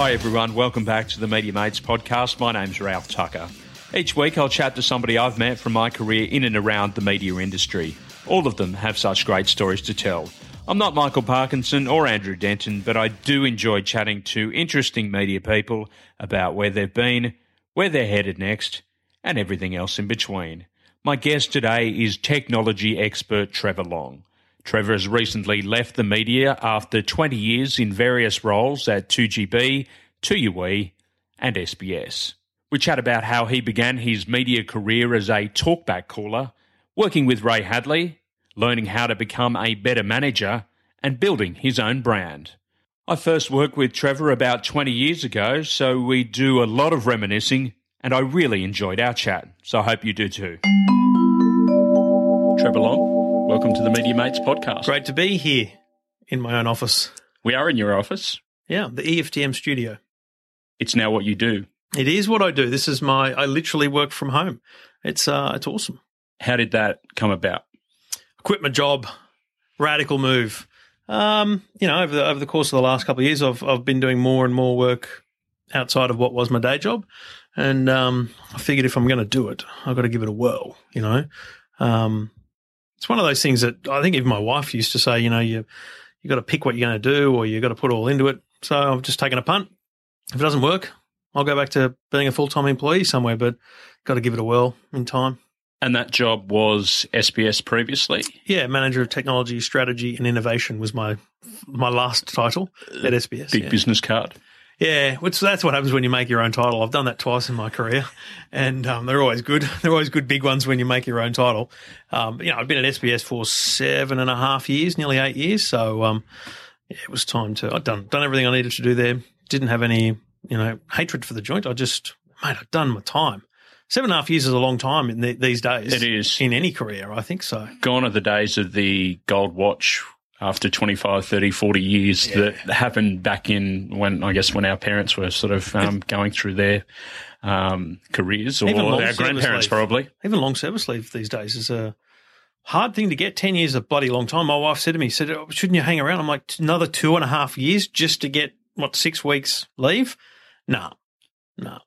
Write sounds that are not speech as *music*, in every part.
Hi, everyone. Welcome back to the Media Mates podcast. My name's Ralph Tucker. Each week, I'll chat to somebody I've met from my career in and around the media industry. All of them have such great stories to tell. I'm not Michael Parkinson or Andrew Denton, but I do enjoy chatting to interesting media people about where they've been, where they're headed next, and everything else in between. My guest today is technology expert Trevor Long. Trevor has recently left the media after 20 years in various roles at 2GB, 2UE, and SBS. We chat about how he began his media career as a talkback caller, working with Ray Hadley, learning how to become a better manager, and building his own brand. I first worked with Trevor about 20 years ago, so we do a lot of reminiscing, and I really enjoyed our chat, so I hope you do too. Trevor Long. The Media Mates podcast. Great to be here in my own office. We are in your office. Yeah, the EFTM studio. It's now what you do. It is what I do. This is my I literally work from home. It's uh it's awesome. How did that come about? Quit my job. Radical move. Um, you know, over the over the course of the last couple of years I've I've been doing more and more work outside of what was my day job. And um I figured if I'm gonna do it, I've got to give it a whirl, you know. Um it's one of those things that I think even my wife used to say, you know, you you got to pick what you're going to do or you've got to put all into it. So I've just taken a punt. If it doesn't work, I'll go back to being a full time employee somewhere, but got to give it a whirl in time. And that job was SBS previously. Yeah, manager of technology, strategy, and innovation was my my last title at SBS. Big yeah. business card. Yeah, which that's what happens when you make your own title. I've done that twice in my career, and um, they're always good. *laughs* They're always good big ones when you make your own title. Um, you know, I've been at SBS for seven and a half years, nearly eight years. So um, yeah, it was time to. I'd done done everything I needed to do there. Didn't have any you know hatred for the joint. I just mate, I've done my time. Seven and a half years is a long time in the, these days. It is in any career. I think so. Gone are the days of the gold watch after 25, 30, 40 years yeah. that happened back in when, I guess, when our parents were sort of um, going through their um, careers or our grandparents leave. probably. Even long service leave these days is a hard thing to get. 10 years is a bloody long time. My wife said to me, said, oh, shouldn't you hang around? I'm like, another two and a half years just to get, what, six weeks leave? No, nah, no. Nah.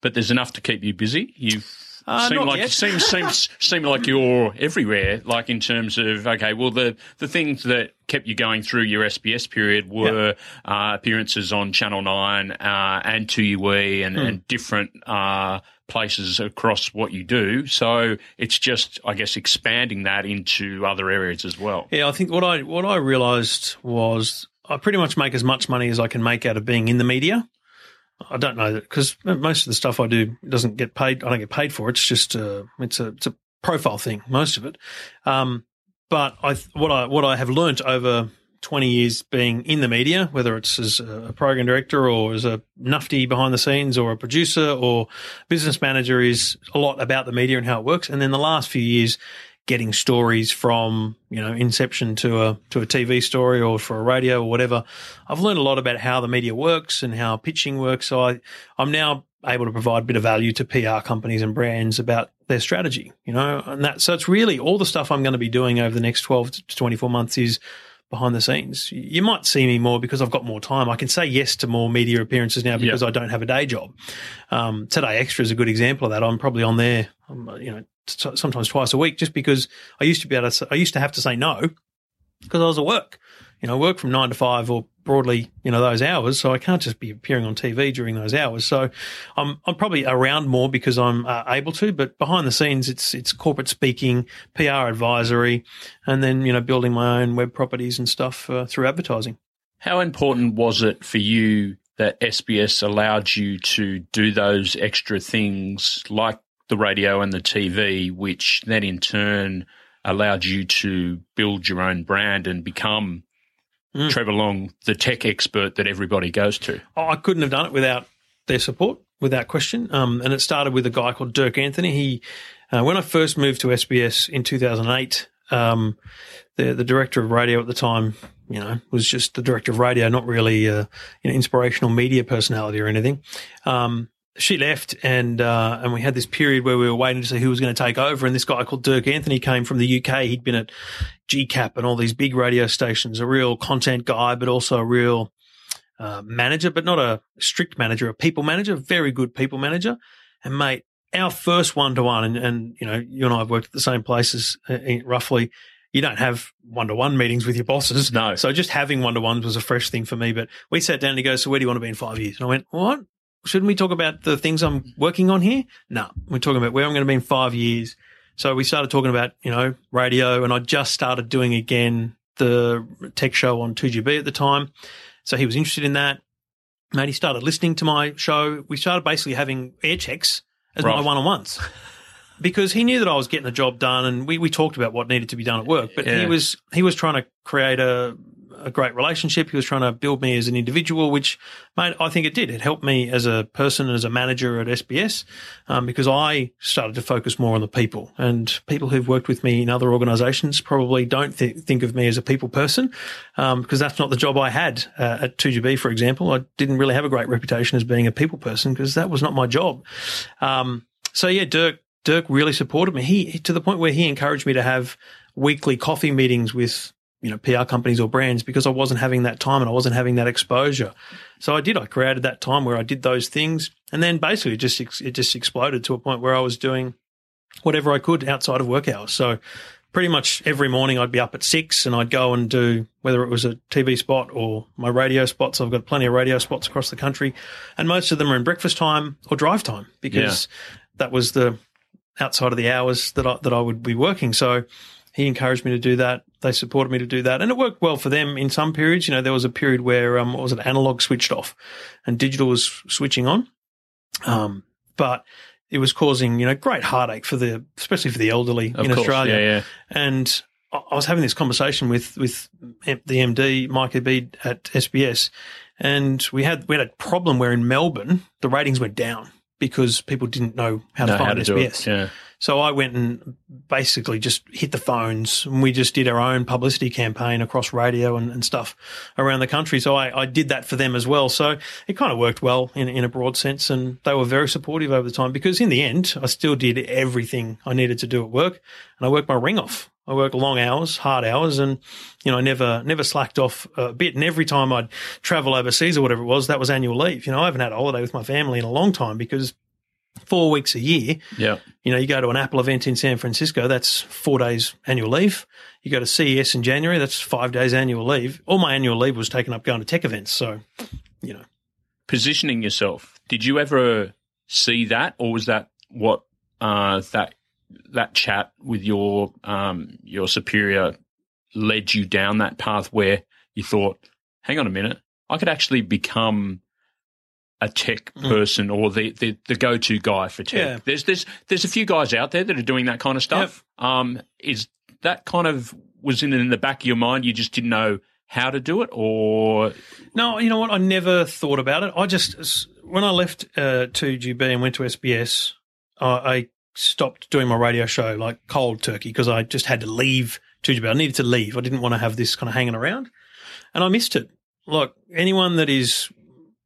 But there's enough to keep you busy. You've uh, seem like yet. seems seems *laughs* seem like you're everywhere. Like in terms of okay, well the the things that kept you going through your SBS period were yep. uh, appearances on Channel Nine uh, and 2UE and, hmm. and different uh, places across what you do. So it's just I guess expanding that into other areas as well. Yeah, I think what I what I realised was I pretty much make as much money as I can make out of being in the media. I don't know that because most of the stuff I do doesn't get paid. I don't get paid for. It. It's just a, it's a, it's a profile thing, most of it. Um, but I, what I, what I have learnt over 20 years being in the media, whether it's as a program director or as a nufty behind the scenes or a producer or business manager is a lot about the media and how it works. And then the last few years getting stories from you know inception to a to a TV story or for a radio or whatever. I've learned a lot about how the media works and how pitching works. So I I'm now able to provide a bit of value to PR companies and brands about their strategy. You know, and that so it's really all the stuff I'm going to be doing over the next 12 to 24 months is behind the scenes. You might see me more because I've got more time. I can say yes to more media appearances now because yep. I don't have a day job. Um, Today Extra is a good example of that. I'm probably on there, um, you know, t- sometimes twice a week just because I used to be able to, I used to have to say no because I was at work. You know, I work from nine to five or broadly, you know, those hours. So I can't just be appearing on TV during those hours. So I'm, I'm probably around more because I'm uh, able to, but behind the scenes, it's, it's corporate speaking, PR advisory, and then, you know, building my own web properties and stuff uh, through advertising. How important was it for you that SBS allowed you to do those extra things like the radio and the TV, which then in turn allowed you to build your own brand and become mm. Trevor Long, the tech expert that everybody goes to. Oh, I couldn't have done it without their support, without question. Um, and it started with a guy called Dirk Anthony. He, uh, when I first moved to SBS in 2008, um, the the director of radio at the time, you know, was just the director of radio, not really a you know, inspirational media personality or anything. Um, she left, and uh, and we had this period where we were waiting to see who was going to take over. And this guy called Dirk Anthony came from the UK. He'd been at GCAP and all these big radio stations. A real content guy, but also a real uh, manager, but not a strict manager, a people manager, very good people manager. And mate, our first one to one, and, and you know, you and I have worked at the same places uh, roughly. You don't have one to one meetings with your bosses. No. So just having one to ones was a fresh thing for me. But we sat down and he goes, So where do you want to be in five years? And I went, What? Shouldn't we talk about the things I'm working on here? No, we're talking about where I'm going to be in five years. So we started talking about, you know, radio and I just started doing again the tech show on 2GB at the time. So he was interested in that. Mate, he started listening to my show. We started basically having air checks as right. my one on ones *laughs* because he knew that I was getting the job done and we, we talked about what needed to be done at work. But yeah. he was, he was trying to create a, a great relationship. He was trying to build me as an individual, which, I think it did. It helped me as a person, as a manager at SBS, um, because I started to focus more on the people. And people who've worked with me in other organisations probably don't th- think of me as a people person, um, because that's not the job I had uh, at 2GB, for example. I didn't really have a great reputation as being a people person because that was not my job. Um, so yeah, Dirk Dirk really supported me. He to the point where he encouraged me to have weekly coffee meetings with you know, PR companies or brands because I wasn't having that time and I wasn't having that exposure. So I did. I created that time where I did those things, and then basically it just it just exploded to a point where I was doing whatever I could outside of work hours. So pretty much every morning I'd be up at six and I'd go and do whether it was a TV spot or my radio spots. I've got plenty of radio spots across the country, and most of them are in breakfast time or drive time because yeah. that was the outside of the hours that I, that I would be working. So he encouraged me to do that. They supported me to do that, and it worked well for them in some periods. You know, there was a period where um, what was it, analog switched off, and digital was switching on. Um, but it was causing you know great heartache for the, especially for the elderly of in course, Australia. Yeah, yeah. And I was having this conversation with with the MD Mike Ebeid at SBS, and we had we had a problem where in Melbourne the ratings went down because people didn't know how to find how to SBS. Yeah. So I went and basically just hit the phones and we just did our own publicity campaign across radio and, and stuff around the country. So I, I, did that for them as well. So it kind of worked well in, in a broad sense. And they were very supportive over the time because in the end, I still did everything I needed to do at work and I worked my ring off. I worked long hours, hard hours, and you know, I never never slacked off a bit. And every time I'd travel overseas or whatever it was, that was annual leave. You know, I haven't had a holiday with my family in a long time because four weeks a year. Yeah. You know, you go to an Apple event in San Francisco, that's four days annual leave. You go to CES in January, that's five days annual leave. All my annual leave was taken up going to tech events. So, you know. Positioning yourself, did you ever see that or was that what uh, that that chat with your um, your superior led you down that path where you thought, hang on a minute, I could actually become a tech mm. person mm. or the, the, the go to guy for tech. Yeah. There's there's there's a few guys out there that are doing that kind of stuff. Yep. Um, is that kind of was in, in the back of your mind? You just didn't know how to do it, or no? You know what? I never thought about it. I just when I left uh, 2GB and went to SBS, I, I stopped doing my radio show like cold turkey because I just had to leave 2GB. I needed to leave. I didn't want to have this kind of hanging around, and I missed it. Look, anyone that is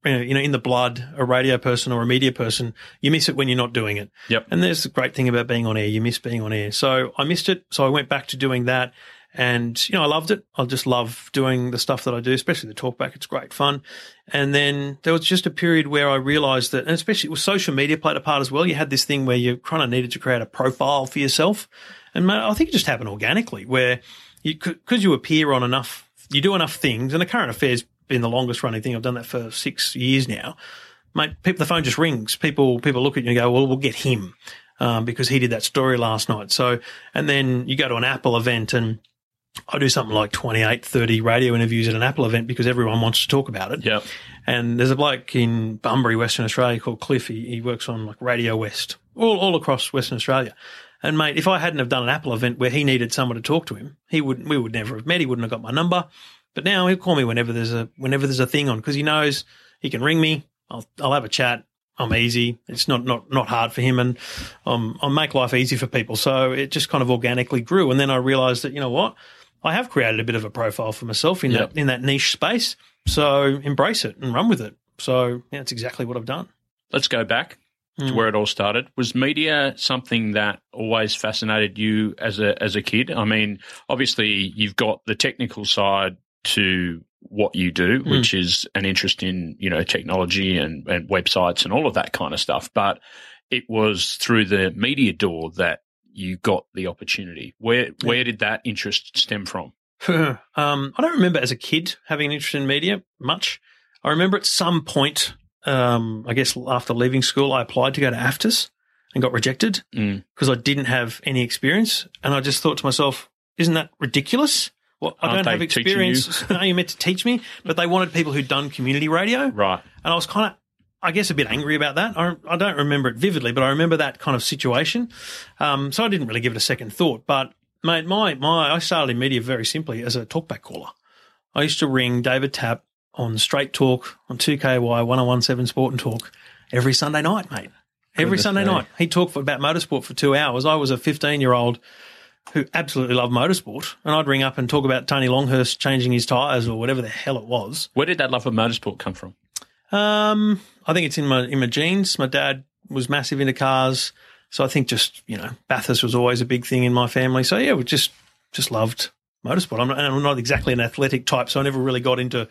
Uh, you know, in the blood, a radio person or a media person, you miss it when you're not doing it. Yep. And there's the great thing about being on air. You miss being on air. So I missed it. So I went back to doing that. And, you know, I loved it. I just love doing the stuff that I do, especially the talkback. It's great fun. And then there was just a period where I realized that, and especially with social media played a part as well. You had this thing where you kind of needed to create a profile for yourself. And I think it just happened organically where you could, cause you appear on enough, you do enough things and the current affairs been the longest running thing. I've done that for six years now. Mate, people, the phone just rings. People, people look at you and go, well, we'll get him, um, because he did that story last night. So, and then you go to an Apple event and I do something like 28, 30 radio interviews at an Apple event because everyone wants to talk about it. Yeah. And there's a bloke in Bunbury, Western Australia called Cliff. He, he works on like Radio West, all, all across Western Australia. And mate, if I hadn't have done an Apple event where he needed someone to talk to him, he would, we would never have met. He wouldn't have got my number. But now he'll call me whenever there's a whenever there's a thing on because he knows he can ring me. I'll I'll have a chat. I'm easy. It's not not not hard for him, and um, I make life easy for people. So it just kind of organically grew, and then I realised that you know what, I have created a bit of a profile for myself in yep. that in that niche space. So embrace it and run with it. So yeah, that's exactly what I've done. Let's go back to mm. where it all started. Was media something that always fascinated you as a as a kid? I mean, obviously you've got the technical side to what you do, which is an interest in, you know, technology and, and websites and all of that kind of stuff. But it was through the media door that you got the opportunity. Where where did that interest stem from? *laughs* um, I don't remember as a kid having an interest in media much. I remember at some point, um, I guess after leaving school, I applied to go to AFTRS and got rejected Mm. because I didn't have any experience. And I just thought to myself, isn't that ridiculous? Well, I don't have experience. *laughs* no, you're meant to teach me, but they wanted people who'd done community radio. Right. And I was kind of, I guess, a bit angry about that. I, I don't remember it vividly, but I remember that kind of situation. Um, so I didn't really give it a second thought. But mate, my my I started in media very simply as a talkback caller. I used to ring David Tapp on Straight Talk on 2KY 1017 Sport and Talk every Sunday night, mate. Every Goodness Sunday me. night. He talked for, about motorsport for two hours. I was a 15 year old who absolutely loved motorsport. And I'd ring up and talk about Tony Longhurst changing his tyres or whatever the hell it was. Where did that love of motorsport come from? Um, I think it's in my in my genes. My dad was massive into cars, so I think just you know Bathurst was always a big thing in my family. So yeah, we just just loved motorsport. I'm not, I'm not exactly an athletic type, so I never really got into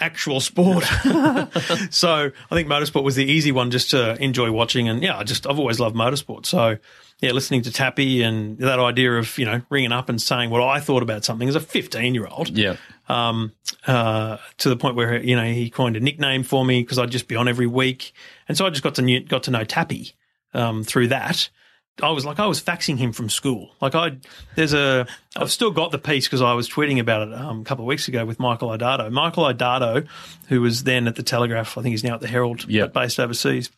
actual sport. *laughs* so I think motorsport was the easy one just to enjoy watching. And yeah, I just I've always loved motorsport. So yeah, listening to Tappy and that idea of you know ringing up and saying what I thought about something as a 15 year old Yeah. um, uh, to the point where you know he coined a nickname for me because I'd just be on every week, and so I just got to knew, got to know Tappy um, through that. I was like I was faxing him from school. Like I, there's a I've still got the piece because I was tweeting about it um, a couple of weeks ago with Michael Idato. Michael Idato, who was then at the Telegraph, I think he's now at the Herald, Yep. but based overseas,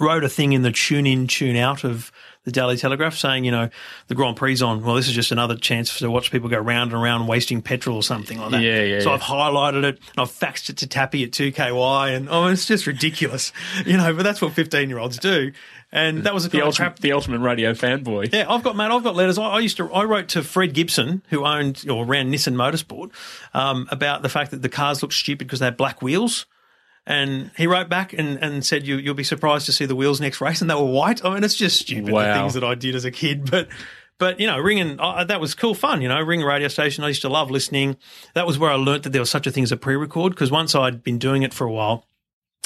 wrote a thing in the tune in, tune out of the Daily Telegraph saying, you know, the Grand Prix on. Well, this is just another chance to watch people go round and round wasting petrol or something like that. Yeah, yeah, So yeah. I've highlighted it and I've faxed it to Tappy at 2KY and oh, it's just ridiculous, *laughs* you know, but that's what 15 year olds do. And that was a The ultimate, crap. the ultimate radio fanboy. Yeah, I've got, mate, I've got letters. I, I used to, I wrote to Fred Gibson, who owned or ran Nissan Motorsport, um, about the fact that the cars looked stupid because they had black wheels. And he wrote back and, and said, you, you'll be surprised to see the wheels next race. And they were white. I mean, it's just stupid, the things that I did as a kid. But, but, you know, ringing, uh, that was cool fun, you know, ring a radio station. I used to love listening. That was where I learnt that there was such a thing as a pre-record because once I'd been doing it for a while,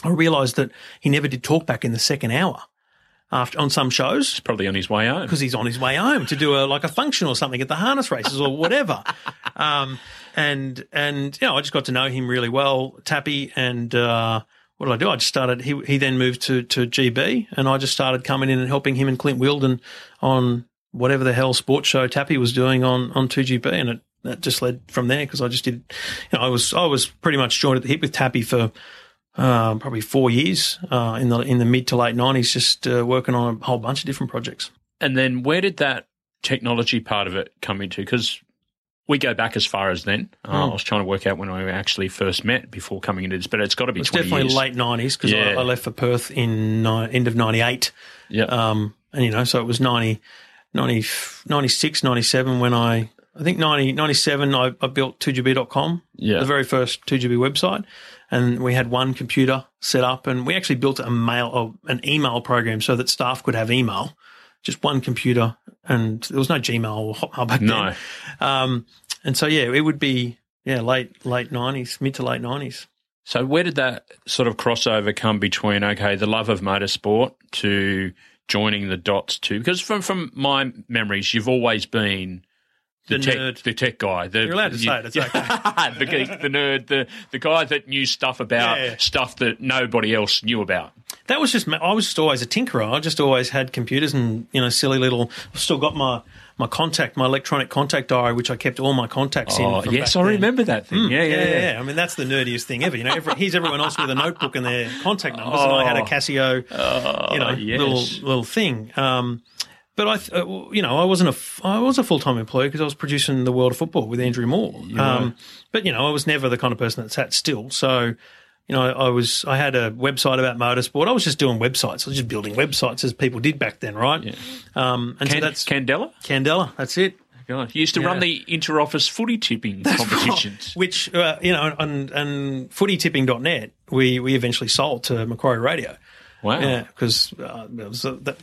I realised that he never did talk back in the second hour after on some shows Probably on his way home. because he's on his way home to do a like a function or something at the harness races or whatever. *laughs* um, and and you know, I just got to know him really well, Tappy, and uh, what did I do? I just started. He he then moved to to GB, and I just started coming in and helping him and Clint Wilden on whatever the hell sports show Tappy was doing on on two GB, and it. That just led from there because I just did, you know, I was I was pretty much joined at the hip with Tappy for um, probably four years uh, in the in the mid to late nineties, just uh, working on a whole bunch of different projects. And then where did that technology part of it come into? Because we go back as far as then. Uh, Hmm. I was trying to work out when I actually first met before coming into this, but it's got to be It's 20 definitely years. late nineties because Yeah. I, I left for Perth in ni- end of ninety eight. Yeah. Um, and you know, so it was 90, 90, 96, 97 when I, I think 90, 97, I, I built 2GB.com, Yeah. the very first 2GB website. And we had one computer set up and we actually built a mail, or an email program so that staff could have email, just one computer. And there was no Gmail or Hotmail back no. then. Um, and so, yeah, it would be, yeah, late, late nineties, mid to late nineties. So where did that sort of crossover come between okay, the love of motorsport to joining the dots too? Because from from my memories, you've always been the, The tech nerd. the tech guy. The, You're allowed to you- say it, it's okay. *laughs* the geek, the nerd, the the guy that knew stuff about Yeah, stuff that nobody else knew about. That was just I was just always a tinkerer. I just always had computers and you know silly little. I've still got my my contact, my electronic contact diary, which I kept all my contacts Oh in. yes, I then. remember that thing. yeah, yeah, Yeah, yeah. yeah, I mean, that's the nerdiest thing ever. You know, every, here's everyone else with a notebook and their contact numbers, and I had a Oh. Casio, you know, yes. little little thing. Um, but I, th- uh, you know, I wasn't a, f- I was a full time employee because I was producing the World of Football with Andrew Moore. Um, but you know, I was never the kind of person that sat still. So, you know, I was, I had a website about motorsport. I was just doing websites. I was just building websites as people did back then, right? Um, and Can, so that's Candela. Candela. That's it. God, he used to run the inter-office footy tipping competitions. *laughs* Which, uh, you know, and, and footytipping.net, we, we eventually sold to Macquarie Radio. Wow. Yeah, because uh, uh,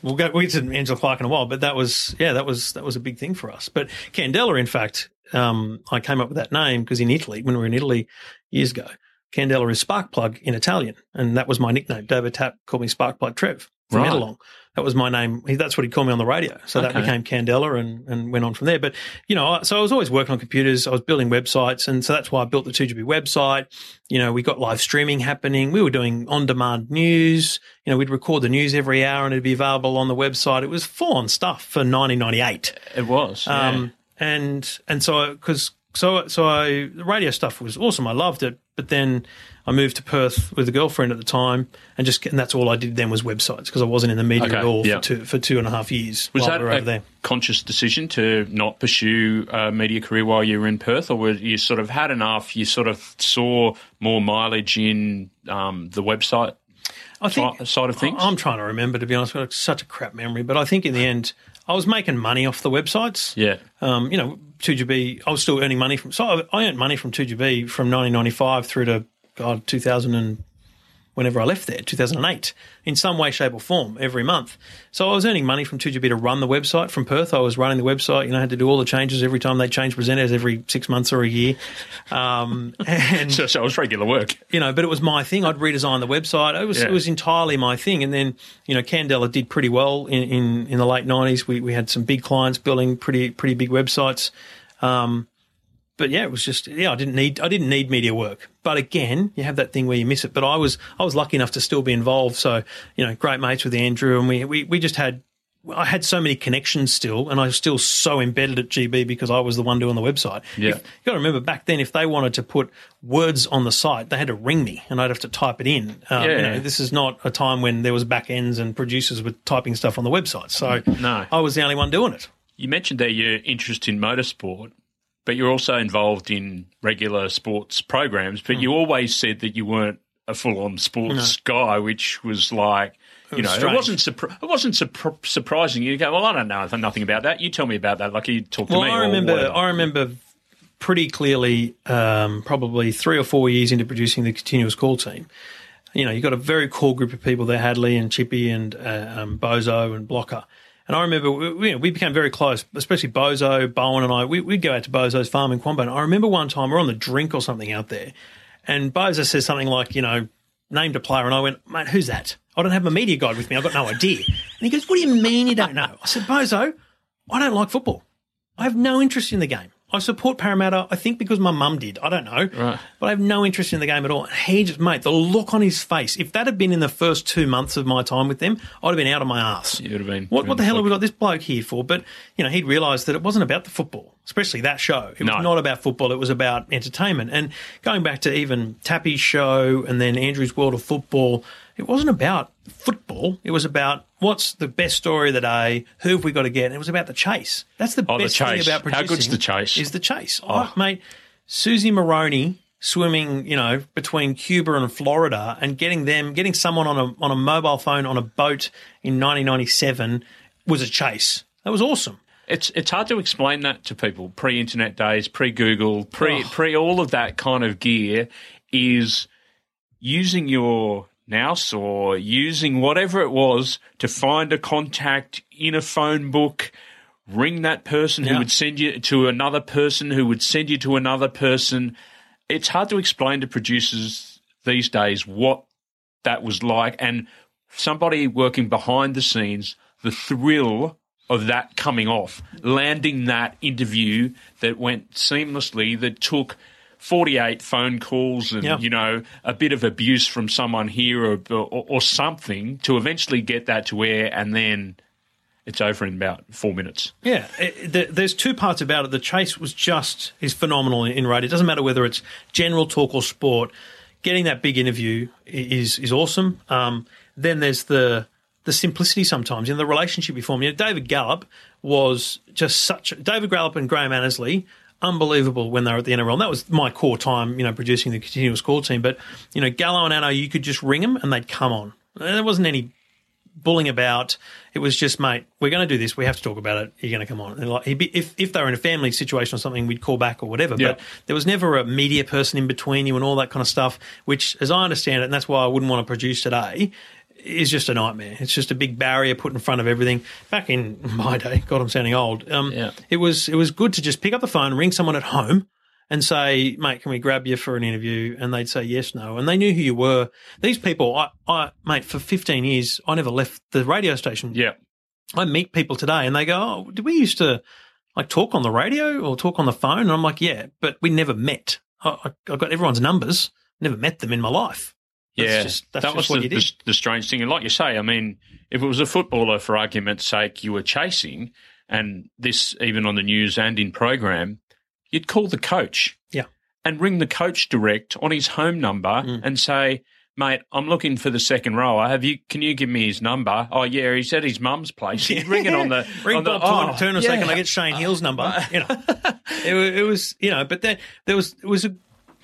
we'll go. We'll get to Angela Clark in a while, but that was yeah, that was that was a big thing for us. But Candela, in fact, um, I came up with that name because in Italy, when we were in Italy years ago, Candela is spark plug in Italian, and that was my nickname. David Tapp called me Spark Plug Trev from Right. Ettalong. That was my name. That's what he called me on the radio. So that became Candela and, and went on from there. But, you know, so I was always working on computers. I was building websites. And so that's why I built the 2GB website. You know, we got live streaming happening. We were doing on demand news. You know, we'd record the news every hour and it'd be available on the website. It was full on stuff for 1998. It was. Um, and and so because so so I the radio stuff was awesome. I loved it, but then I moved to Perth with a girlfriend at the time, and just and that's all I did then was websites because I wasn't in the media Okay, at all yeah. for two for two and a half years was while that we were a over there. conscious decision to not pursue a media career while you were in Perth, or were you sort of had enough? You sort of saw more mileage in um, the website I think, side of things. I'm trying to remember to be honest. I've got such a crap memory, but I think in the end I was making money off the websites. yeah. um, you know, 2GB, I was still earning money from, so I, I earned money from 2GB from 1995 through to, God, 2000 and whenever I left there, 2008, in some way, shape or form every month. So I was earning money from 2GB to run the website from Perth. I was running the website, you know, I had to do all the changes every time they changed presenters every six months or a year. Um, *laughs* and, So, so it was regular work. you know, but it was my thing. I'd redesign the website. It was Yeah. it was entirely my thing. And then, you know, Candela did pretty well in, in, in the late nineties. We we had some big clients building pretty pretty big websites. Um, but yeah, it was just yeah, I didn't need I didn't need media work. But again, you have that thing where you miss it. But I was I was lucky enough to still be involved. So you know, great mates with Andrew, and we we, we just had. I had so many connections still, and I was still so embedded at GB because I was the one doing the website. Yeah. If- you got to remember back then, if they wanted to put words on the site, they had to ring me, and I'd have to type it in. Um, you Yeah. know, this is not a time when there was back ends and producers were typing stuff on the website. So No. I was the only one doing it. You mentioned there your interest in motorsport, but you're also involved in regular sports programs. But you always said that you weren't a full-on sports guy, which was like. You know, was it strange. wasn't surpri- it wasn't surpr- surprising. You go, well, I don't know nothing about that. You tell me about that. Like you talk to Well, me. I remember. I remember pretty clearly, um, probably three or four years into producing the continuous call team. You know, you got a very cool group of people there, Hadley and Chippy and uh, um, Bozo and Blocker. And I remember we, we, you know, we became very close, especially Bozo, Bowen, and I. We, we'd go out to Bozo's farm in Quambo. And I remember one time we're on the drink or something out there, and Bozo says something like, you know, named a player, and I went, mate, who's that? I don't have my media guide with me. I've got no idea. And he goes, what do you mean you don't know? I said, Bozo, I don't like football. I have no interest in the game. I support Parramatta, I think because my mum did. I don't know. Right. But I have no interest in the game at all. And he just, mate, the look on his face, if that had been in the first two months of my time with them, I'd have been out of my ass. You would have been. What, what the hell have we got this bloke here for? But, you know, he'd realised that it wasn't about the football, especially that show. It No. was not about football, it was about entertainment. And going back to even Tappy's show and then Andrew's World of Football, it wasn't about football. It was about what's the best story of the day, who have we got to get? And it was about the chase. That's the Oh, the best thing chase. about How producing. good's the chase? Is the chase. Oh, mate, Susie Maroney swimming, you know, between Cuba and Florida and getting them, getting someone on a on a mobile phone on a boat in 1997 was a chase. That was awesome. It's it's hard to explain that to people. Pre-internet days, pre-Google, pre Oh. pre all of that kind of gear is using your nous or using whatever it was to find a contact in a phone book, ring that person who would send you to another person who would send you to another person. It's hard to explain to producers these days what that was like and somebody working behind the scenes, the thrill of that coming off, landing that interview that went seamlessly, that took 48 phone calls and, Yeah. you know, a bit of abuse from someone here or, or, or something to eventually get that to air and then it's over in about four minutes. Yeah, it, there- there's two parts about it. The chase was just is phenomenal in, in radio. It doesn't matter whether it's general talk or sport. Getting that big interview is is awesome. Um, then there's the the simplicity sometimes in the relationship you form. You know, David Gallop was just such David Gallop and Graham Annesley. Unbelievable when they were at the NRL. And that was my core time, you know, producing the continuous call team. But, you know, Gallo and Anno, you could just ring them and they'd come on. There wasn't any bullying about. It was just, mate, we're going to do this. We have to talk about it. You're going to come on. And like, be, if if they were in a family situation or something, we'd call back or whatever. But there was never a media person in between you and all that kind of stuff. Which, as I understand it, and that's why I wouldn't want to produce today. Is just a nightmare. It's just a big barrier put in front of everything. Back in my day, God, I'm sounding old. Um, Yeah. It was it was good to just pick up the phone, ring someone at home, and say, "Mate, can we grab you for an interview?" And they'd say yes, no, and they knew who you were. These people, I, I mate, for 15 years, I never left the radio station. Yeah. I meet people today, and they go, "Oh, did we used to like talk on the radio or talk on the phone?" And I'm like, "Yeah, but we never met. I, I, I got everyone's numbers, never met them in my life." That's yeah, just- that's that was the, the, the strange thing. And like you say, I mean, if it was a footballer, for argument's sake, you were chasing, and this even on the news and in program, you'd call the coach, Yeah. and ring the coach direct on his home number Mm. and say, "Mate, I'm looking for the second rower. Have you? Can you give me his number? Oh yeah, he's at his mum's place. *laughs* You'd ring it on the *laughs* Ring on the, Bob oh, Turner, Turner a yeah. second. I get Shane *laughs* Hill's number. You know, it, it was you know, but then there was it was a,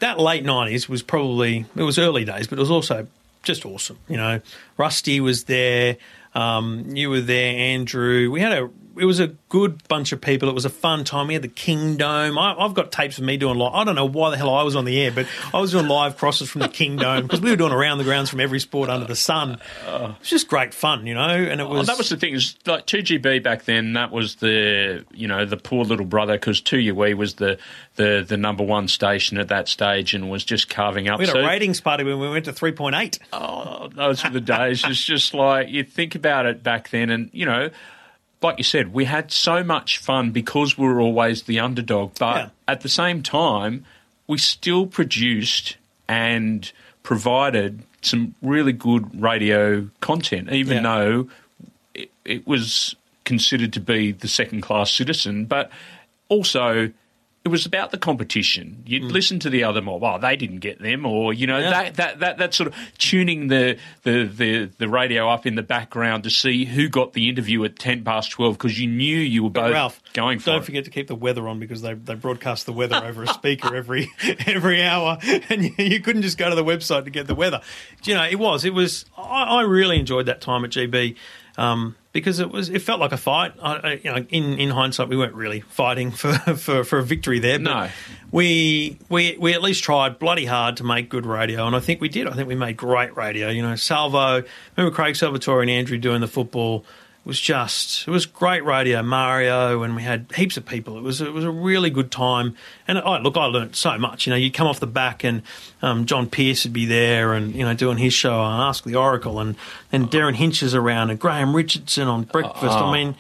that late nineties was probably it was early days, but it was also just awesome. You know, Rusty was there. Um, you were there, Andrew. We had a it was a good bunch of people. It was a fun time. We had the King Dome. I, I've got tapes of me doing live. I don't know why the hell I was on the air, but I was doing live crosses from the King Dome because we were doing around the grounds from every sport under the sun. It was just great fun, you know. And it Oh, was that was the thing. Is like two GB back then. That was the you know the poor little brother because two UE was the the the number one station at that stage and was just carving up. We had So- a ratings party when we went to 3.8. Oh, those were the days. It's just like you think about it back then, and you know, like you said, we had so much fun because we were always the underdog. But Yeah. at the same time, we still produced and provided some really good radio content, even Yeah. though it, it was considered to be the second class citizen. But also, it was about the competition. You'd listen to the other mob. Oh, they didn't get them, or you know Mm. Yeah. that, that that that sort of tuning the, the the the radio up in the background to see who got the interview at ten past twelve because you knew you were both Ralph, going for don't it. forget to keep the weather on because they, they broadcast the weather over a *laughs* speaker every *laughs* every hour, and you, you couldn't just go to the website to get the weather. You know, it was it was. I, I really enjoyed that time at GB. Um, because it was, it felt like a fight. I, you know, in, in hindsight, we weren't really fighting *laughs* for, for, for a victory there. But No. we we we at least tried bloody hard to make good radio, and I think we did. I think we made great radio. You know, Salvo, remember Craig Salvatore and Andrew doing the football was just it was great radio. Mario and we had heaps of people. It was it was a really good time. And I look, I learned so much. You know, you'd come off the back and um, John Pierce would be there, and you know, doing his show on Ask the Oracle, and and Derryn Hinch is around, and Graham Richardson on Breakfast. I mean,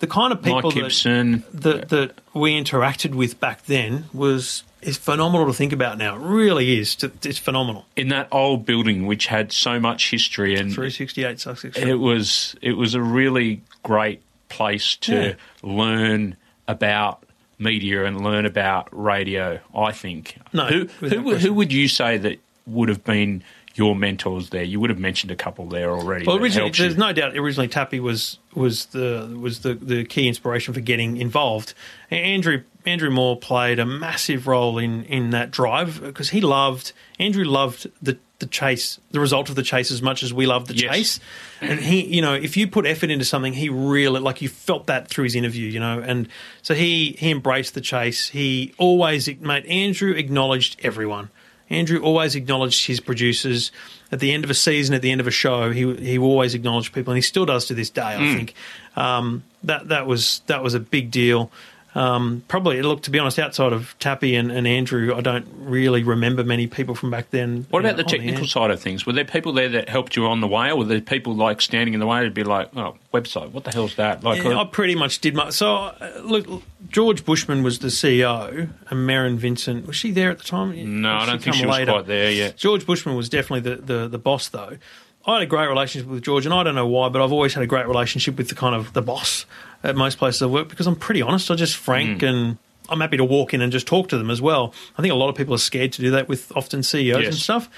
the kind of people that that that we interacted with back then was is phenomenal to think about now. It really is. It's phenomenal. in that old building, which had so much history, and Three sixty eight Sussex. Street. it was it was a really great place to Yeah. learn about media and learn about radio. I think. No, who who, who would you say that would have been your mentors there? You would have mentioned a couple there already. Well, originally, there's no doubt. Originally, Tappy was was the was the, the key inspiration for getting involved. Andrew Andrew Moore played a massive role in in that drive because he loved Andrew loved the the chase, the result of the chase as much as we loved the Yes. chase. And he, you know, if you put effort into something, he really like you felt that through his interview, you know. And so he he embraced the chase. He always, mate. Andrew acknowledged everyone. Andrew always acknowledged his producers at the end of a season, at the end of a show. He he always acknowledged people, and he still does to this day. I think um, that that was that was a big deal. Um, probably, look to be honest, outside of Tappy and, and Andrew, I don't really remember many people from back then. What about know, the technical air. side of things? Were there people there that helped you on the way, or were there people like standing in the way to be like, "Oh, website, what the hell's that?" Like, Yeah, I pretty much did my. So, uh, look, George Bushman was the CEO, and Marin Vincent was she there at the time? no, I don't think she was later? quite there yet. George Bushman was definitely the, the, the boss, though. I had a great relationship with George, and I don't know why, but I've always had a great relationship with the kind of the boss at most places I work because I'm pretty honest. I'm just frank Hmm. and I'm happy to walk in and just talk to them as well. I think a lot of people are scared to do that with often CEOs and stuff.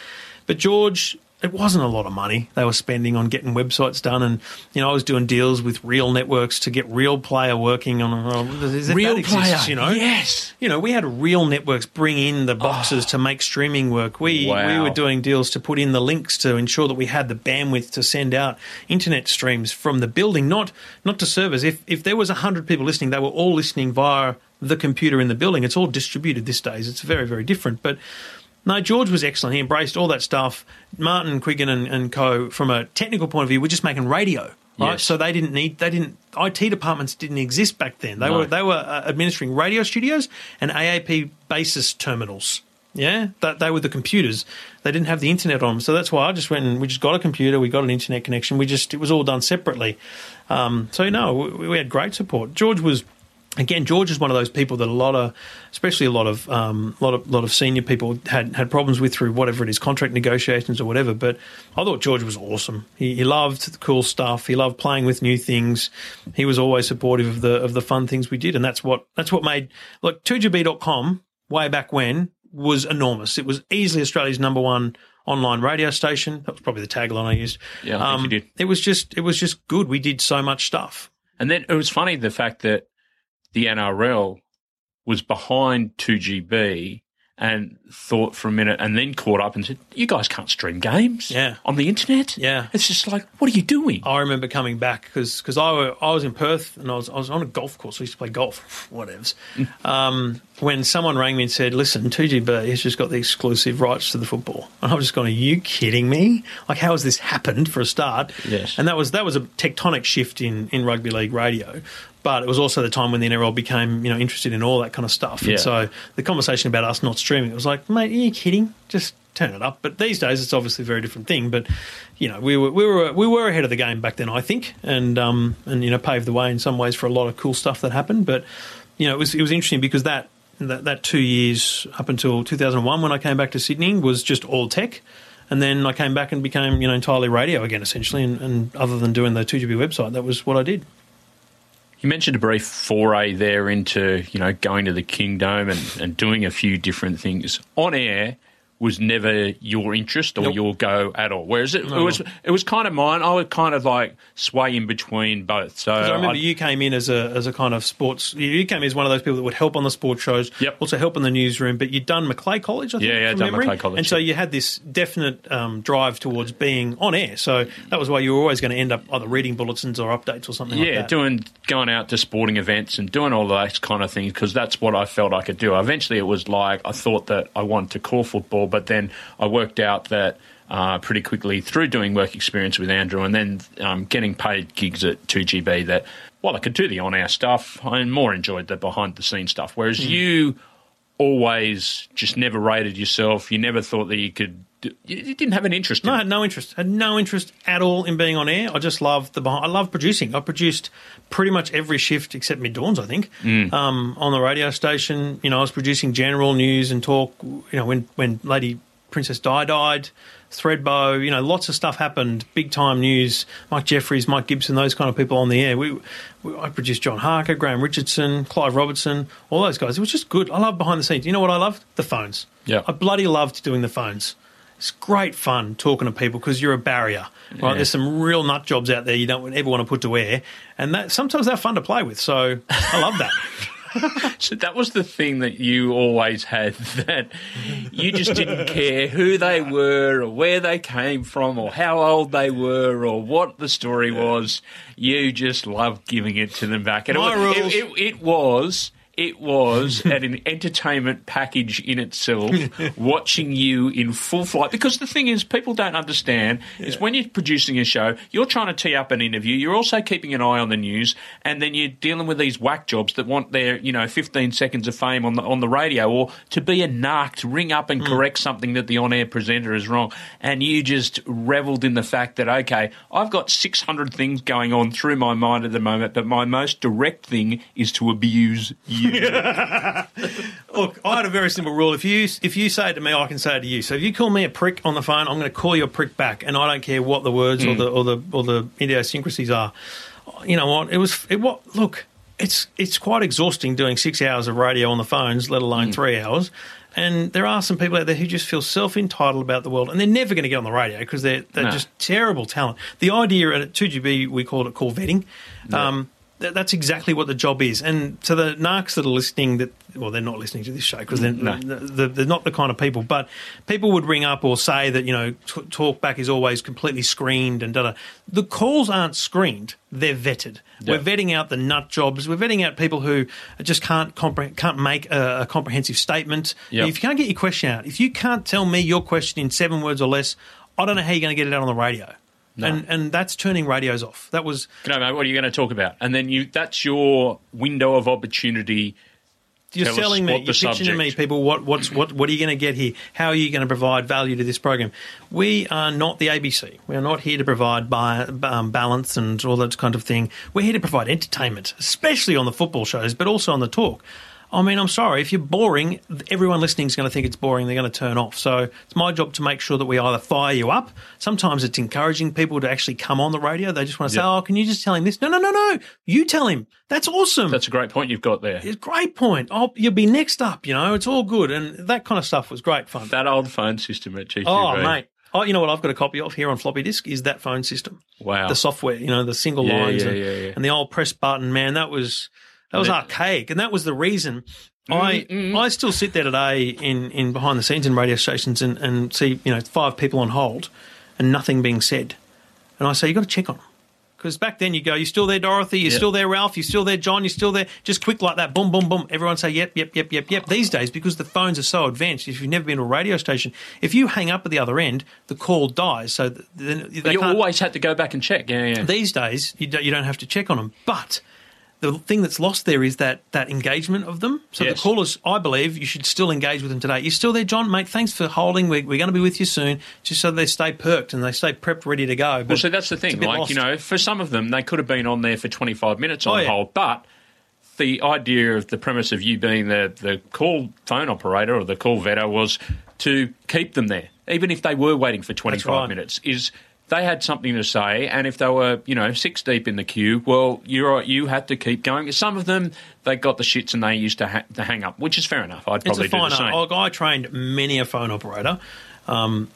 But George, it wasn't a lot of money they were spending on getting websites done, and you know I was doing deals with real networks to get real player working on. Real that exists, player, you know. yes. You know, we had real networks bring in the boxes oh. to make streaming work. We we were doing deals to put in the links to ensure that we had the bandwidth to send out internet streams from the building, not not to servers. If if there was hundred people listening, they were all listening via the computer in the building. It's all distributed these days. It's very very different, but. No, George was excellent. He embraced all that stuff. Martin Quiggin and, and co, from a technical point of view, were just making radio. Right, Yes. so they didn't need they didn't IT departments didn't exist back then. They No. were they were uh, administering radio studios and AAP basis terminals. Yeah, that they were the computers. They didn't have the internet on them, so that's why I just went and we just got a computer. We got an internet connection. We just it was all done separately. Um, so no, we, we had great support. George was again, George is one of those people that a lot of, especially a lot of, um, lot of, lot of senior people had had problems with through whatever it is, contract negotiations or whatever. But I thought George was awesome. He, he loved the cool stuff. He loved playing with new things. He was always supportive of the of the fun things we did, and that's what that's what made like 2GB.com way back when was enormous. It was easily Australia's number one online radio station. That was probably the tagline I used. Um, Yeah, I think you did. It was just it was just good. We did so much stuff. And then it was funny the fact that the NRL was behind 2GB and thought for a minute and then caught up and said, You guys can't stream games Yeah. on the internet. Yeah. It's just like, what are you doing? I remember coming back because I, were- I was in Perth and I was, I was on a golf course. I used to play golf, *laughs* whatevs. Um, when someone rang me and said, listen, 2GB has just got the exclusive rights to the football. And I was just going, are you kidding me? Like, how has this happened for a start? Yes. And that was that was a tectonic shift in, in rugby league radio. But it was also the time when the NRL became, you know, interested in all that kind of stuff. Yeah. And so the conversation about us not streaming, it was like, mate, are you kidding? Just turn it up. But these days, it's obviously a very different thing. But you know, we were we were we were ahead of the game back then, I think, and um and you know paved the way in some ways for a lot of cool stuff that happened. But you know, it was it was interesting because that that, that two years up until 2001 when I came back to Sydney was just all tech. And then I came back and became, you know, entirely radio again, essentially. And, and other than doing the 2GB website, that was what I did. You mentioned a brief foray there into, you know, going to the Kingdom and, and doing a few different things. On air was never your interest or Nope. your go at all. Whereas it, No. it was it was kind of mine. I would kind of like sway in between both. So I remember I'd- you came in as a as a kind of sports. You came in as one of those people that would help on the sports shows, Yep. also help in the newsroom. But you'd done Macleay College, I think, Yeah, yeah, from done memory. College, and so you had this definite um, drive towards being on air. So that was why you were always going to end up either reading bulletins or updates or something like yeah, that. doing going out to sporting events and doing all those kind of things because that's what I felt I could do. Eventually, it was like I thought that I wanted to call football, but then I worked out that uh, pretty quickly through doing work experience with Andrew and then um, getting paid gigs at 2GB that while I could do the on air stuff, I more enjoyed the behind the scenes stuff. Whereas you always just never rated yourself, you never thought that you could. You didn't have an interest in No, I had no interest. Had no interest at all in being on air. I just loved the behind. I love producing. I produced pretty much every shift except mid dawns. I think Mm. um, on the radio station. You know, I was producing general news and talk. You know, when when Lady Princess Di died, Thredbo. You know, lots of stuff happened. Big time news. Mike Jeffries, Mike Gibson, those kind of people on the air. We, we I produced John Harker, Graham Richardson, Clive Robertson, all those guys. It was just good. I love behind the scenes. You know what I loved? The phones. Yeah. I bloody loved doing the phones. It's great fun talking to people because you're a barrier, right? Yeah. There's some real nut jobs out there you don't ever want to put to air, and that sometimes they're fun to play with. So I love that. *laughs* So that was the thing that you always had *laughs* that you just didn't care who they were or where they came from or how old they were or what the story was. You just loved giving it to them back. And My was, rules. It, it, it was. It was *laughs* an entertainment package in itself, *laughs* watching you in full flight. Because the thing is, people don't understand is when you're producing a show, you're trying to tee up an interview. You're also keeping an eye on the news, and then you're dealing with these whack jobs that want their, you know, 15 seconds of fame on the on the radio, or to be a narc to ring up and mm. correct something that the on-air presenter is wrong. And you just revelled in the fact that okay, I've got 600 things going on through my mind at the moment, but my most direct thing is to abuse you. *laughs* Look, I had a very simple rule. If you if you say it to me, I can say it to you. So if you call me a prick on the phone, I'm going to call you a prick back, and I don't care what the words or the or the or the idiosyncrasies are. You know what? It was it what look. It's it's quite exhausting doing six hours of radio on the phones, let alone three hours. And there are some people out there who just feel self entitled about the world, and they're never going to get on the radio because they're they're No. just terrible talent. The idea at 2GB we called it call vetting. Um, th- that's exactly what the job is. And to the narcs that are listening, that well, they're not listening to this show because they're, No. they're, they're not the kind of people. But people would ring up or say that you know t- talkback is always completely screened and da da. The calls aren't screened; they're vetted. Yeah. We're vetting out the nut jobs. We're vetting out people who just can't compre- can't make a, a comprehensive statement. Yep. If you can't get your question out, if you can't tell me your question in seven words or less, I don't know how you're going to get it out on the radio. No. And and that's turning radios off. That was No, mate, what are you going to talk about? And then you that's your window of opportunity. you're Tell us selling me, what you're pitching to me, people. What what's what what are you going to get here? How are you going to provide value to this program? We are not the ABC. We are not here to provide bi- um, balance and all that kind of thing. We're here to provide entertainment, especially on the football shows, but also on the talk. I mean, I'm sorry if you're boring. Everyone listening is going to think it's boring. They're going to turn off. So it's my job to make sure that we either fire you up. Sometimes it's encouraging people to actually come on the radio. They just want to say, "Oh, can you just tell him this?" No, no, no, no. You tell him. That's awesome. That's a great point you've got there. It's a great point. Oh, you'll be next up. You know, it's all good, and that kind of stuff was great fun. That old phone system at GQV. oh, mate. Oh, you know what? I've got a copy of here on floppy disk. Is that phone system? Wow. The software. You know, the single Yeah, lines yeah, and, yeah. and the old press button. Man, that was that was archaic, and that was the reason. I Mm, I still sit there today in, in behind the scenes in radio stations and, and see you know five people on hold and nothing being said, and I say you got to check on them. Because back then you go, you still there, Dorothy? You Yep. still there, Ralph? you're still there, John? you're still there? Just quick like that, boom, boom, boom. Everyone say yep, yep, yep, yep, yep. These days, because the phones are so advanced, if you've never been to a radio station, if you hang up at the other end, the call dies. So then they you always had to go back and check. Yeah, yeah. these days you don't, you don't have to check on them, but. The thing that's lost there is that that engagement of them. So Yes. the callers, I believe, you should still engage with them today. You're still there, John, mate. Thanks for holding. We're, we're going to be with you soon, just so they stay perked and they stay prepped, ready to go. But Well, so that's the thing. Like, lost. you know, for some of them, they could have been on there for 25 minutes on Oh, yeah. hold, but the idea of the premise of you being the, the call phone operator or the call vetter was to keep them there, even if they were waiting for 25 right. minutes, is they had something to say, and if they were, you know, six deep in the queue, well, you're you had to keep going. Some of them they got the shits and they used to, ha- to hang up, which is fair enough. I'd It's probably a do fine the same. art. I, I trained many a phone operator, um,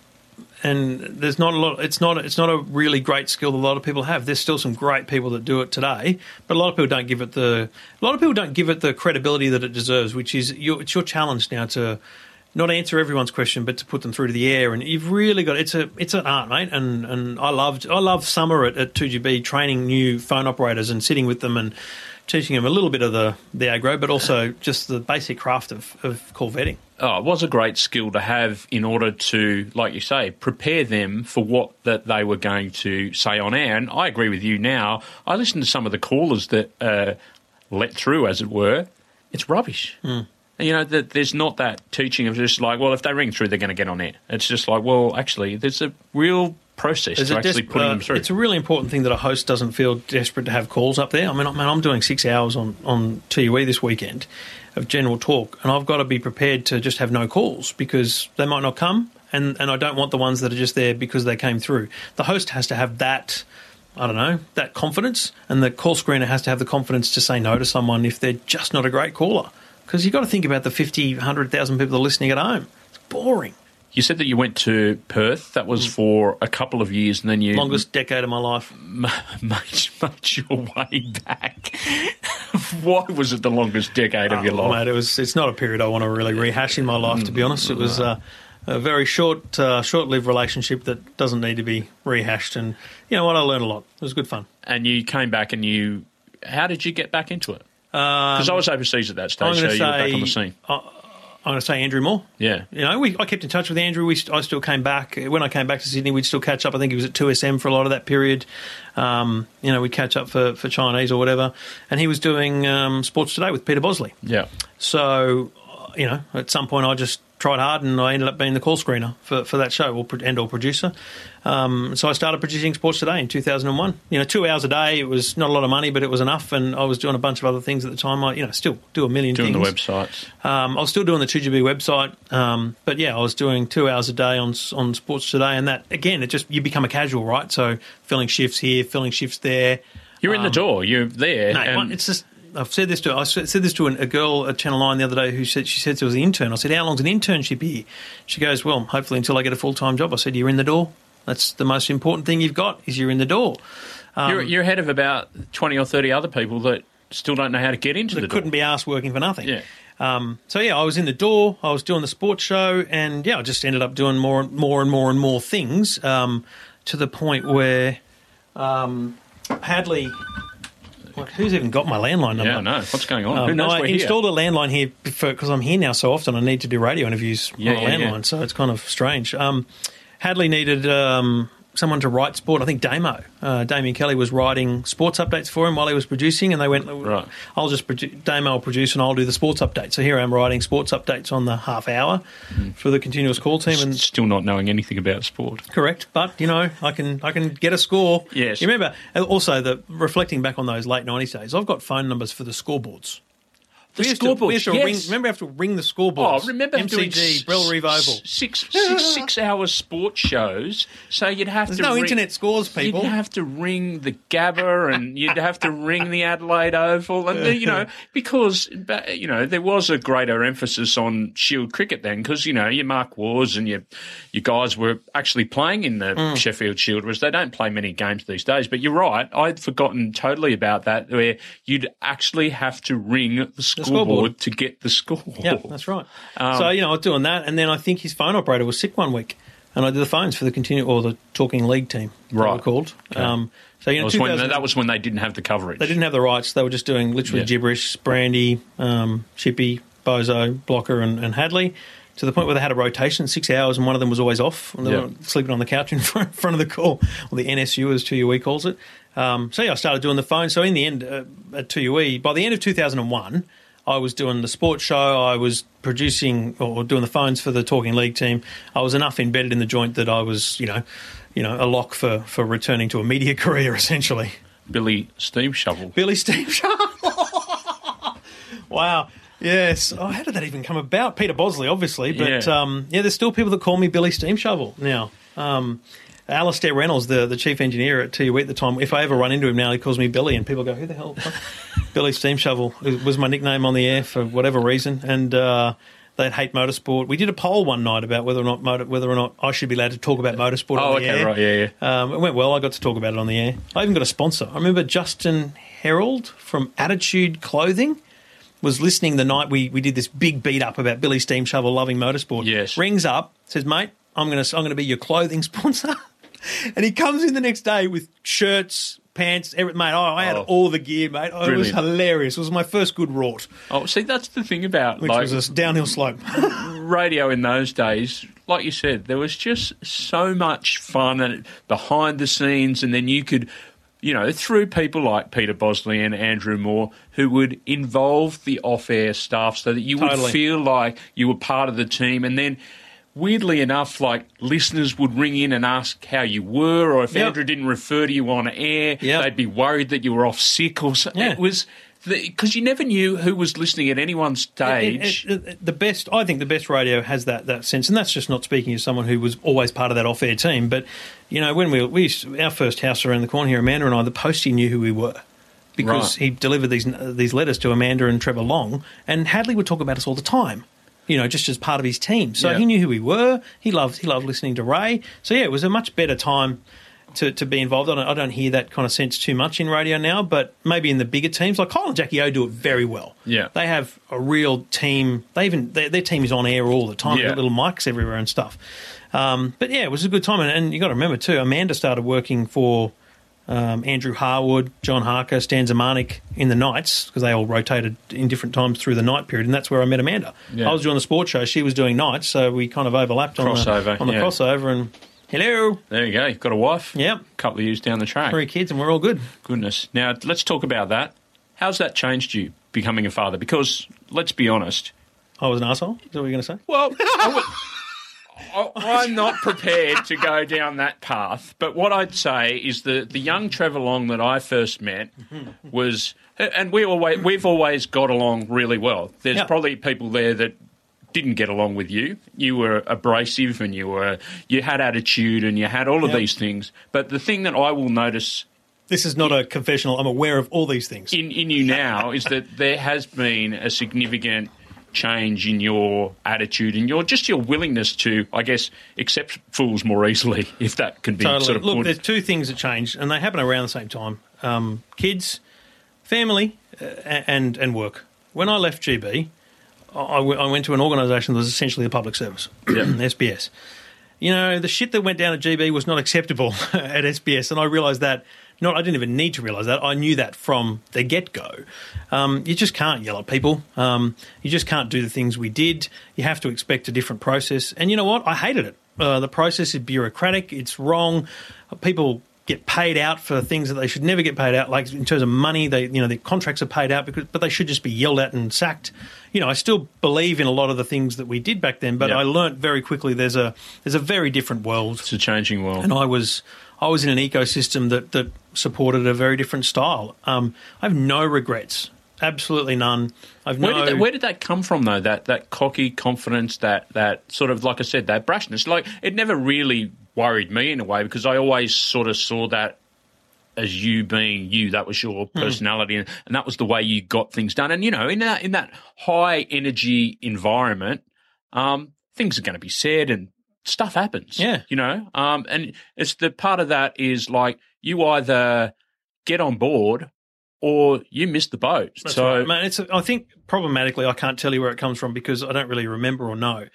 and there's not a lot. It's not. It's not a really great skill that a lot of people have. There's still some great people that do it today, but a lot of people don't give it the. A lot of people don't give it the credibility that it deserves. Which is your, it's your challenge now to. Not answer everyone's question, but to put them through to the air, and you've really got it's a it's an art, mate. And and I loved I love summer at, at 2GB training new phone operators and sitting with them and teaching them a little bit of the the agro, but also just the basic craft of, of call vetting. oh, it was a great skill to have in order to, like you say, prepare them for what that they were going to say on air. And I agree with you now. I listened to some of the callers that uh, let through, as it were. It's rubbish. Hmm. You know, that there's not that teaching of just like, well, if they ring through, they're going to get on air. It's just like, well, actually, there's a real process There's to actually des- putting uh, them through. It's a really important thing that a host doesn't feel desperate to have calls up there. I mean, man, I'm doing six hours on, on 2UE this weekend of general talk, and I've got to be prepared to just have no calls because they might not come, and, and I don't want the ones that are just there because they came through. The host has to have that. I don't know, that confidence, and the call screener has to have the confidence to say no to someone if they're just not a great caller. Because you've got to think about the 50, 100,000 people that are listening at home. It's boring. you said that you went to Perth. That was for a couple of years, and then you. Longest decade of my life. *laughs* made, made your way back. *laughs* Why was it the longest decade of your Oh, life? mate, it was. It's not a period I want to really rehash in my life. To be honest, it was uh, a very short, uh, short-lived relationship that doesn't need to be rehashed. And you know what? I learned a lot. It was good fun. and you came back and you. How did you get back into it? Because I was overseas at that stage, so to you were back on the scene. I- I'm going to say Andrew Moore. Yeah. You know, we, I kept in touch with Andrew. We, I still came back when I came back to Sydney. We'd still catch up. I think he was at 2SM for a lot of that period. Um, you know, we'd catch up for, for Chinese or whatever. And he was doing um, Sports Today with Peter Bosley. Yeah. So, you know, at some point I just tried hard and I ended up being the call screener for, for that show or, and or producer. Um, so I started producing Sports Today in 2001. You know, two hours a day. It was not a lot of money, but it was enough. And I was doing a bunch of other things at the time. I, you know, still do a million Doing things. the websites. Um, I was still doing the 2GB website, um, but yeah, I was doing two hours a day on on Sports Today, and that again, it just you become a casual, right? So filling shifts here, filling shifts there. You're in the door. You're there. Um, No, and it's just I've said this to I said this to an, a girl at Channel Nine the other day who said she said she was an intern. I said, "How long's an internship here?" She goes, "Well, hopefully until I get a full time job." I said, "You're in the door. That's the most important thing you've got is you're in the door." Um, you're, you're ahead of about 20 or 30 other people that still don't know how to get into the that door. couldn't be asked working for nothing. Yeah. Um, so yeah, I was in the door. I was doing the sports show, and yeah, I just ended up doing more, and more and more and more things um, to the point where um, Hadley. What, who's even got my landline number? Yeah, I know. What's going on? Um, Who knows I we're here? installed a landline here because I'm here now so often. I need to do radio interviews Yeah, on a yeah, landline, yeah. so it's kind of strange. Um, Hadley needed um, someone to write sport. I think Damo, uh, Damien Kelly, was writing sports updates for him while he was producing, and they went, Right. "I'll just produ- Damo will produce, and I'll do the sports updates." So here I am writing sports updates on the half hour Hmm. for the continuous call team, and Still not knowing anything about sport. Correct, but you know, I can I can get a score. Yes. You remember uh, also the reflecting back on those late nineties days. I've got phone numbers for the scoreboards. The used to, to yes. ring, remember, we have to ring the scoreboards. Oh, remember doing MCG, Bellerive Six, six, *laughs* six hour sports shows. So you'd have There's to. no ring- internet scores, people. You'd have to ring the Gabba and you'd have to ring the Adelaide Oval, and the, you know *laughs* because you know there was a greater emphasis on Shield cricket then because you know your Mark Waughs and your you guys were actually playing in the Mm. Sheffield Shield, whereas they don't play many games these days. But you're right, I'd forgotten totally about that, where you'd actually have to ring the scoreboard, scoreboard. to get the score. Yeah, that's right. Um, so you know, I was doing that, and then I think his phone operator was sick one week, and I did the phones for the continue or the talking league team, Right. called. Um, so you That know, was, when, 2000 that was when they didn't have the coverage. They didn't have the rights. They were just doing literally Yeah. gibberish. Brandy, um, Chippy, Bozo, Blocker, and, and Hadley. To the point where they had a rotation, six hours, and one of them was always off. And they Yeah. were sleeping on the couch in *laughs* front, front of the call, or the NSU as 2UE calls it. Um, so yeah, I started doing the phone. So in the end, uh, at 2UE, by the end of 2001, I was doing the sports show. I was producing or doing the phones for the Talking League team. I was enough embedded in the joint that I was, you know, you know, a lock for for returning to a media *laughs* career essentially. Billy Steam Shovel. Billy Steam Shovel. *laughs* wow. Yes. Oh, how did that even come about? Peter Bosley, obviously, but Yeah. um, yeah, there's still people that call me Billy Steam Shovel now. Um, Alistair Reynolds, the, the chief engineer at 2UE at the time, if I ever run into him now, he calls me Billy, and people go, "Who the hell?" *laughs* Billy Steam Shovel was my nickname on the air for whatever reason, and uh, they'd hate motorsport. We did a poll one night about whether or not motor, whether or not I should be allowed to talk about motorsport Oh, okay, air. right, yeah, yeah. Um, it went well. I got to talk about it on the air. I even got a sponsor. I remember Justin Herald from Attitude Clothing was listening the night we, we did this big beat up about Billy Steam Shovel loving motorsport. Yes. Rings up, says, mate, I'm gonna I'm gonna be your clothing *laughs* sponsor. *laughs* and he comes in the next day with shirts, pants, everything. Mate, oh, I had Oh. all the gear, mate. Oh, it was hilarious. It was my first good rort, Oh, see, that's the thing about which like was a downhill slope. *laughs* radio in those days. Like you said, there was just so much fun and behind the scenes, and then you could, you know, through people like Peter Bosley and Andrew Moore, who would involve the off-air staff, so that you would feel like you were part of the team, and then. Weirdly enough, like listeners would ring in and ask how you were, or if Yep. Andrew didn't refer to you on air, Yep. they'd be worried that you were off sick or something. Yeah. It was because you never knew who was listening at any one It- stage. it- it- the best, I think, the best radio has that that sense, and that's just not speaking as someone who was always part of that off-air team. But you know, when we we used, our first house around the corner here, Amanda and I, the postie knew who we were because Right. he delivered these these letters to Amanda and Trevor Long, and Hadley would talk about us all the time. You know, just as part of his team, so Yeah. he knew who we were. He loved he loved listening to Ray. So yeah, it was a much better time to, to be involved. I don't, I don't hear that kind of sense too much in radio now, but maybe in the bigger teams, like Kyle and Jackie O do it very well. Yeah. They have a real team. They even their, their team is on air all the time. They've Yeah. got little mics everywhere and stuff. Um, but yeah, it was a good time, and, and you got to remember too. Amanda started working for um, Andrew Harwood, John Harker, Stan Zemanek in the nights because they all rotated in different times through the night period, and that's where I met Amanda. Yeah. I was doing the sports show; she was doing nights, so we kind of overlapped on Crossover, the on the yeah. crossover. And hello, There you go. You've got a wife. Yep. A couple of years down the track. three kids, and we're all good. Goodness. Now let's talk about that. How's that changed you becoming a father? Because let's be honest. I was an asshole. Is that what you're going to say? Well, I would, I, *laughs* I'm not prepared to go down that path. But what I'd say is the the young Trevor Long that I first met was, and we always we've always got along really well. There's Yeah. probably people there that didn't get along with you. You were abrasive and you were you had attitude and you had all of these things. But the thing that I will notice This is not a confessional. I'm aware of all these things. in, in you now is that there has been a significant change in your attitude and your just your willingness to, I guess, accept fools more easily, *laughs* if that can be Totally. sort of Look, put- there's two things that changed, and they happen around the same time: um, kids, family, uh, and and work. When I left GB, I, w- I went to an organisation that was essentially a public service, SBS. *clears throat* You know, the shit that went down at GB was not acceptable *laughs* at SBS, and I realised that. Not, I didn't even need to realise that. I knew that from the get go. Um, you just can't yell at people. Um, you just can't do the things we did. You have to expect a different process. And you know what? I hated it. Uh, the process is bureaucratic. It's wrong. People get paid out for things that they should never get paid out. Like in terms of money, they you know the contracts are paid out because, but they should just be yelled at and sacked. You know, I still believe in a lot of the things that we did back then, but Yeah. I learnt very quickly there's a there's a very different world it's a changing world. and I was I was in an ecosystem that that supported a very different style. Um, I have no regrets, absolutely none. I've Where, no. did that, where did that come from, though? That that cocky confidence, that that sort of like I said, that brashness. Like it never really worried me in a way because I always sort of saw that as you being you. That was your Hmm. personality, and, and that was the way you got things done. And you know, in that in that high energy environment, um, things are going to be said and stuff happens. Yeah. you know, um, and it's the part of that is like you either get on board or you miss the boat. That's so right. man, it's. I think problematically, I can't tell you where it comes from because I don't really remember or know.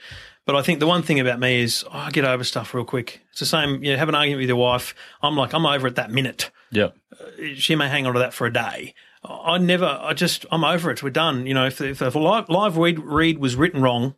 But I think the one thing about me is oh, I get over stuff real quick. It's the same. You know, have an argument with your wife. I'm like, I'm over it that minute. yeah. Uh, she may hang on to that for a day. I never, I just, I'm over it. We're done. You know, if, if, if a live, live read, read was written wrong,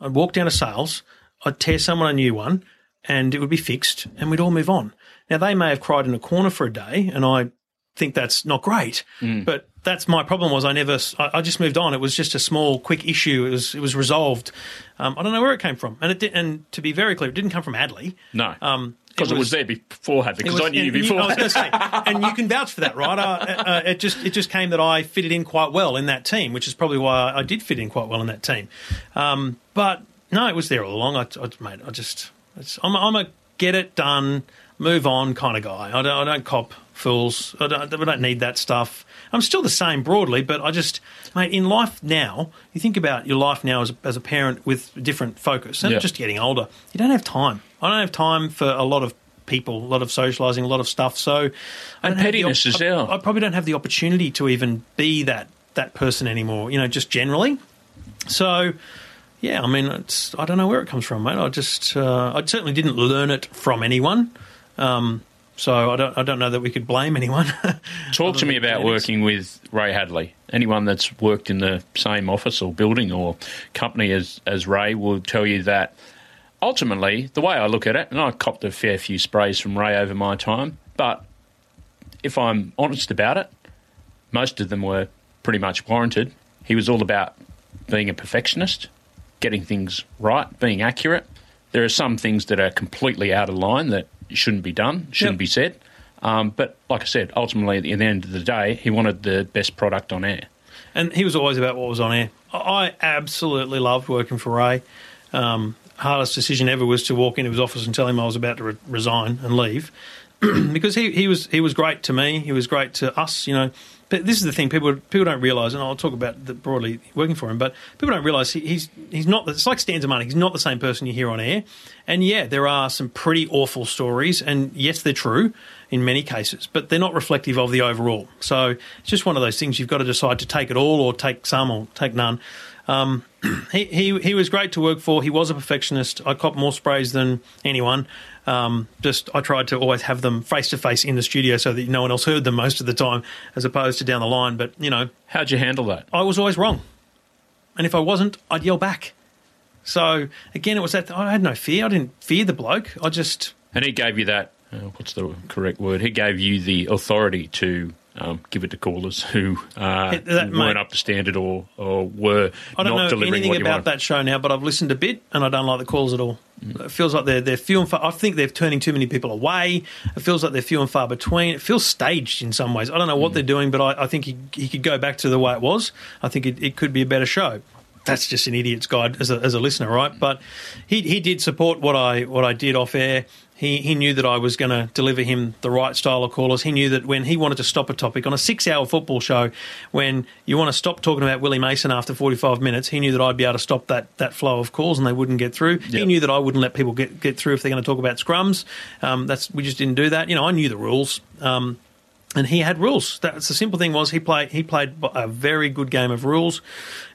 I'd walk down to sales, I'd tear someone a new one, and it would be fixed, and we'd all move on. Now, they may have cried in a corner for a day, and I think that's not great, but that's my problem was I never, I, I just moved on. It was just a small, quick issue. It was, it was resolved. Um, I don't know where it came from. And it did, and to be very clear, it didn't come from Hadley. No. Um, Because it, was there beforehand. Because it was- I knew you and before. I was going to say, and you can vouch for that, right? Uh, uh, it just it just came that I fitted in quite well in that team, which is probably why I did fit in quite well in that team. Um, but no, it was there all along. I, I mate, I just it's, I'm, I'm a get it done, move on kind of guy. I don't I don't cop fools. I don't, I don't need that stuff. I'm still the same broadly, but I just, mate, in life now, you think about your life now as a, as a parent with a different focus and Yeah. just getting older. You don't have time. I don't have time for a lot of people, a lot of socialising, a lot of stuff. So, I And don't have the pettiness as I- well. I, probably don't have the opportunity to even be that that person anymore. You know, just generally. So, yeah, I mean, it's, I don't know where it comes from, mate. I just, uh, I certainly didn't learn it from anyone. Um, so I don't, I don't know that we could blame anyone. *laughs* Talk to me about working with Ray Hadley. Anyone that's worked in the same office or building or company as, as Ray will tell you that ultimately, the way I look at it, and I copped a fair few sprays from Ray over my time, but if I'm honest about it, most of them were pretty much warranted. He was all about being a perfectionist, getting things right, being accurate. There are some things that are completely out of line that shouldn't be done, shouldn't Yep. be said. Um, but like I said, ultimately, at the end of the day, he wanted the best product on air. and he was always about what was on air. I absolutely loved working for Ray. Um, hardest decision ever was to walk into his office and tell him I was about to re- resign and leave, *clears throat* because he, he was he was great to me. He was great to us, you know. But this is the thing people people don't realise, and I'll talk about the broadly working for him. But people don't realise he, he's he's not. It's like Stan Zemanek. He's not the same person you hear on air. And yeah, there are some pretty awful stories, and yes, they're true in many cases, but they're not reflective of the overall. So it's just one of those things. You've got to decide to take it all, or take some, or take none. Um, *clears throat* he, he he was great to work for. He was a perfectionist. I copped more sprays than anyone. Um, just I tried to always have them face to face in the studio so that no one else heard them most of the time, as opposed to down the line. But you know, How'd you handle that? I was always wrong, and if I wasn't, I'd yell back. So again, it was that I had no fear. I didn't fear the bloke. I just And he gave you that, uh, what's the correct word? He gave you the authority to um, give it to callers who uh, It- that, weren't mate- up to standard or, or were I don't know anything about wanted. that show now, but I've listened a bit and I don't like the calls at all. It feels like they're they're few and far. I think they're turning too many people away. It feels like they're few and far between. It feels staged in some ways. I don't know what they're doing, but I, I think he, he could go back to the way it was. I think it, it could be a better show. That's just an idiot's guide as a, as a listener, right? But he he did support what I what I did off air. He he knew that I was going to deliver him the right style of callers. He knew that when he wanted to stop a topic on a six hour football show, when you want to stop talking about Willie Mason after forty five minutes, he knew that I'd be able to stop that that flow of calls and they wouldn't get through. He knew that I wouldn't let people get get through if they're going to talk about scrums. Um, that's we just didn't do that. You know, I knew the rules. Um, and he had rules. That's the simple thing was he played he played a very good game of rules,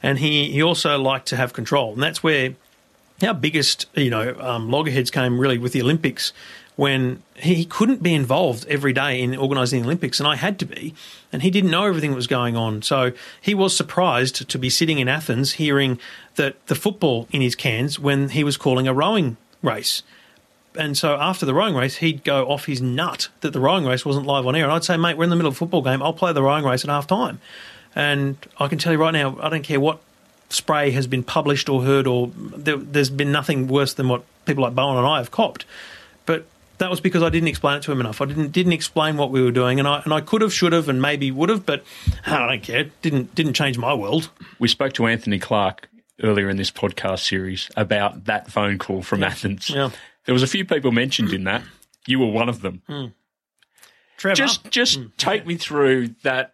and he he also liked to have control, and that's where our biggest you know um, loggerheads came really with the Olympics when he couldn't be involved every day in organising the Olympics, and I had to be, and he didn't know everything that was going on. So he was surprised to be sitting in Athens hearing that the football in his cans when he was calling a rowing race and so after the rowing race, he'd go off his nut that the rowing race wasn't live on air. And I'd say, mate, we're in the middle of a football game. I'll play the rowing race at half time. And I can tell you right now, I don't care what spray has been published or heard, or there, has been nothing worse than what people like Bowen and I have copped. But that was because I didn't explain it to him enough. I didn't didn't explain what we were doing, and I and I could have, should have, and maybe would have, but *laughs* I don't care. It didn't didn't change my world. We spoke to Anthony Clark earlier in this podcast series about that phone call from yeah. Athens. Yeah. There was a few people mentioned in that. You were one of them. Mm. Trevor, just just mm. take me through that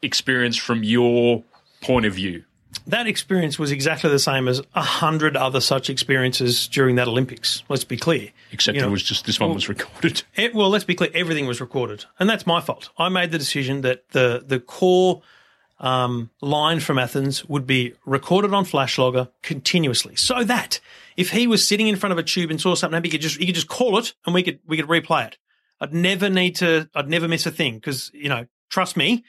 experience from your point of view. That experience was exactly the same as a hundred other such experiences during that Olympics. Let's be clear. Except you know, it was just this one well, was recorded. It, well, let's be clear. Everything was recorded, and that's my fault. I made the decision that the the core um, line from Athens would be recorded on flash logger continuously, so that if he was sitting in front of a tube and saw something, he could just he could just call it and we could we could replay it. I'd never need to. I'd never miss a thing because you know, trust me,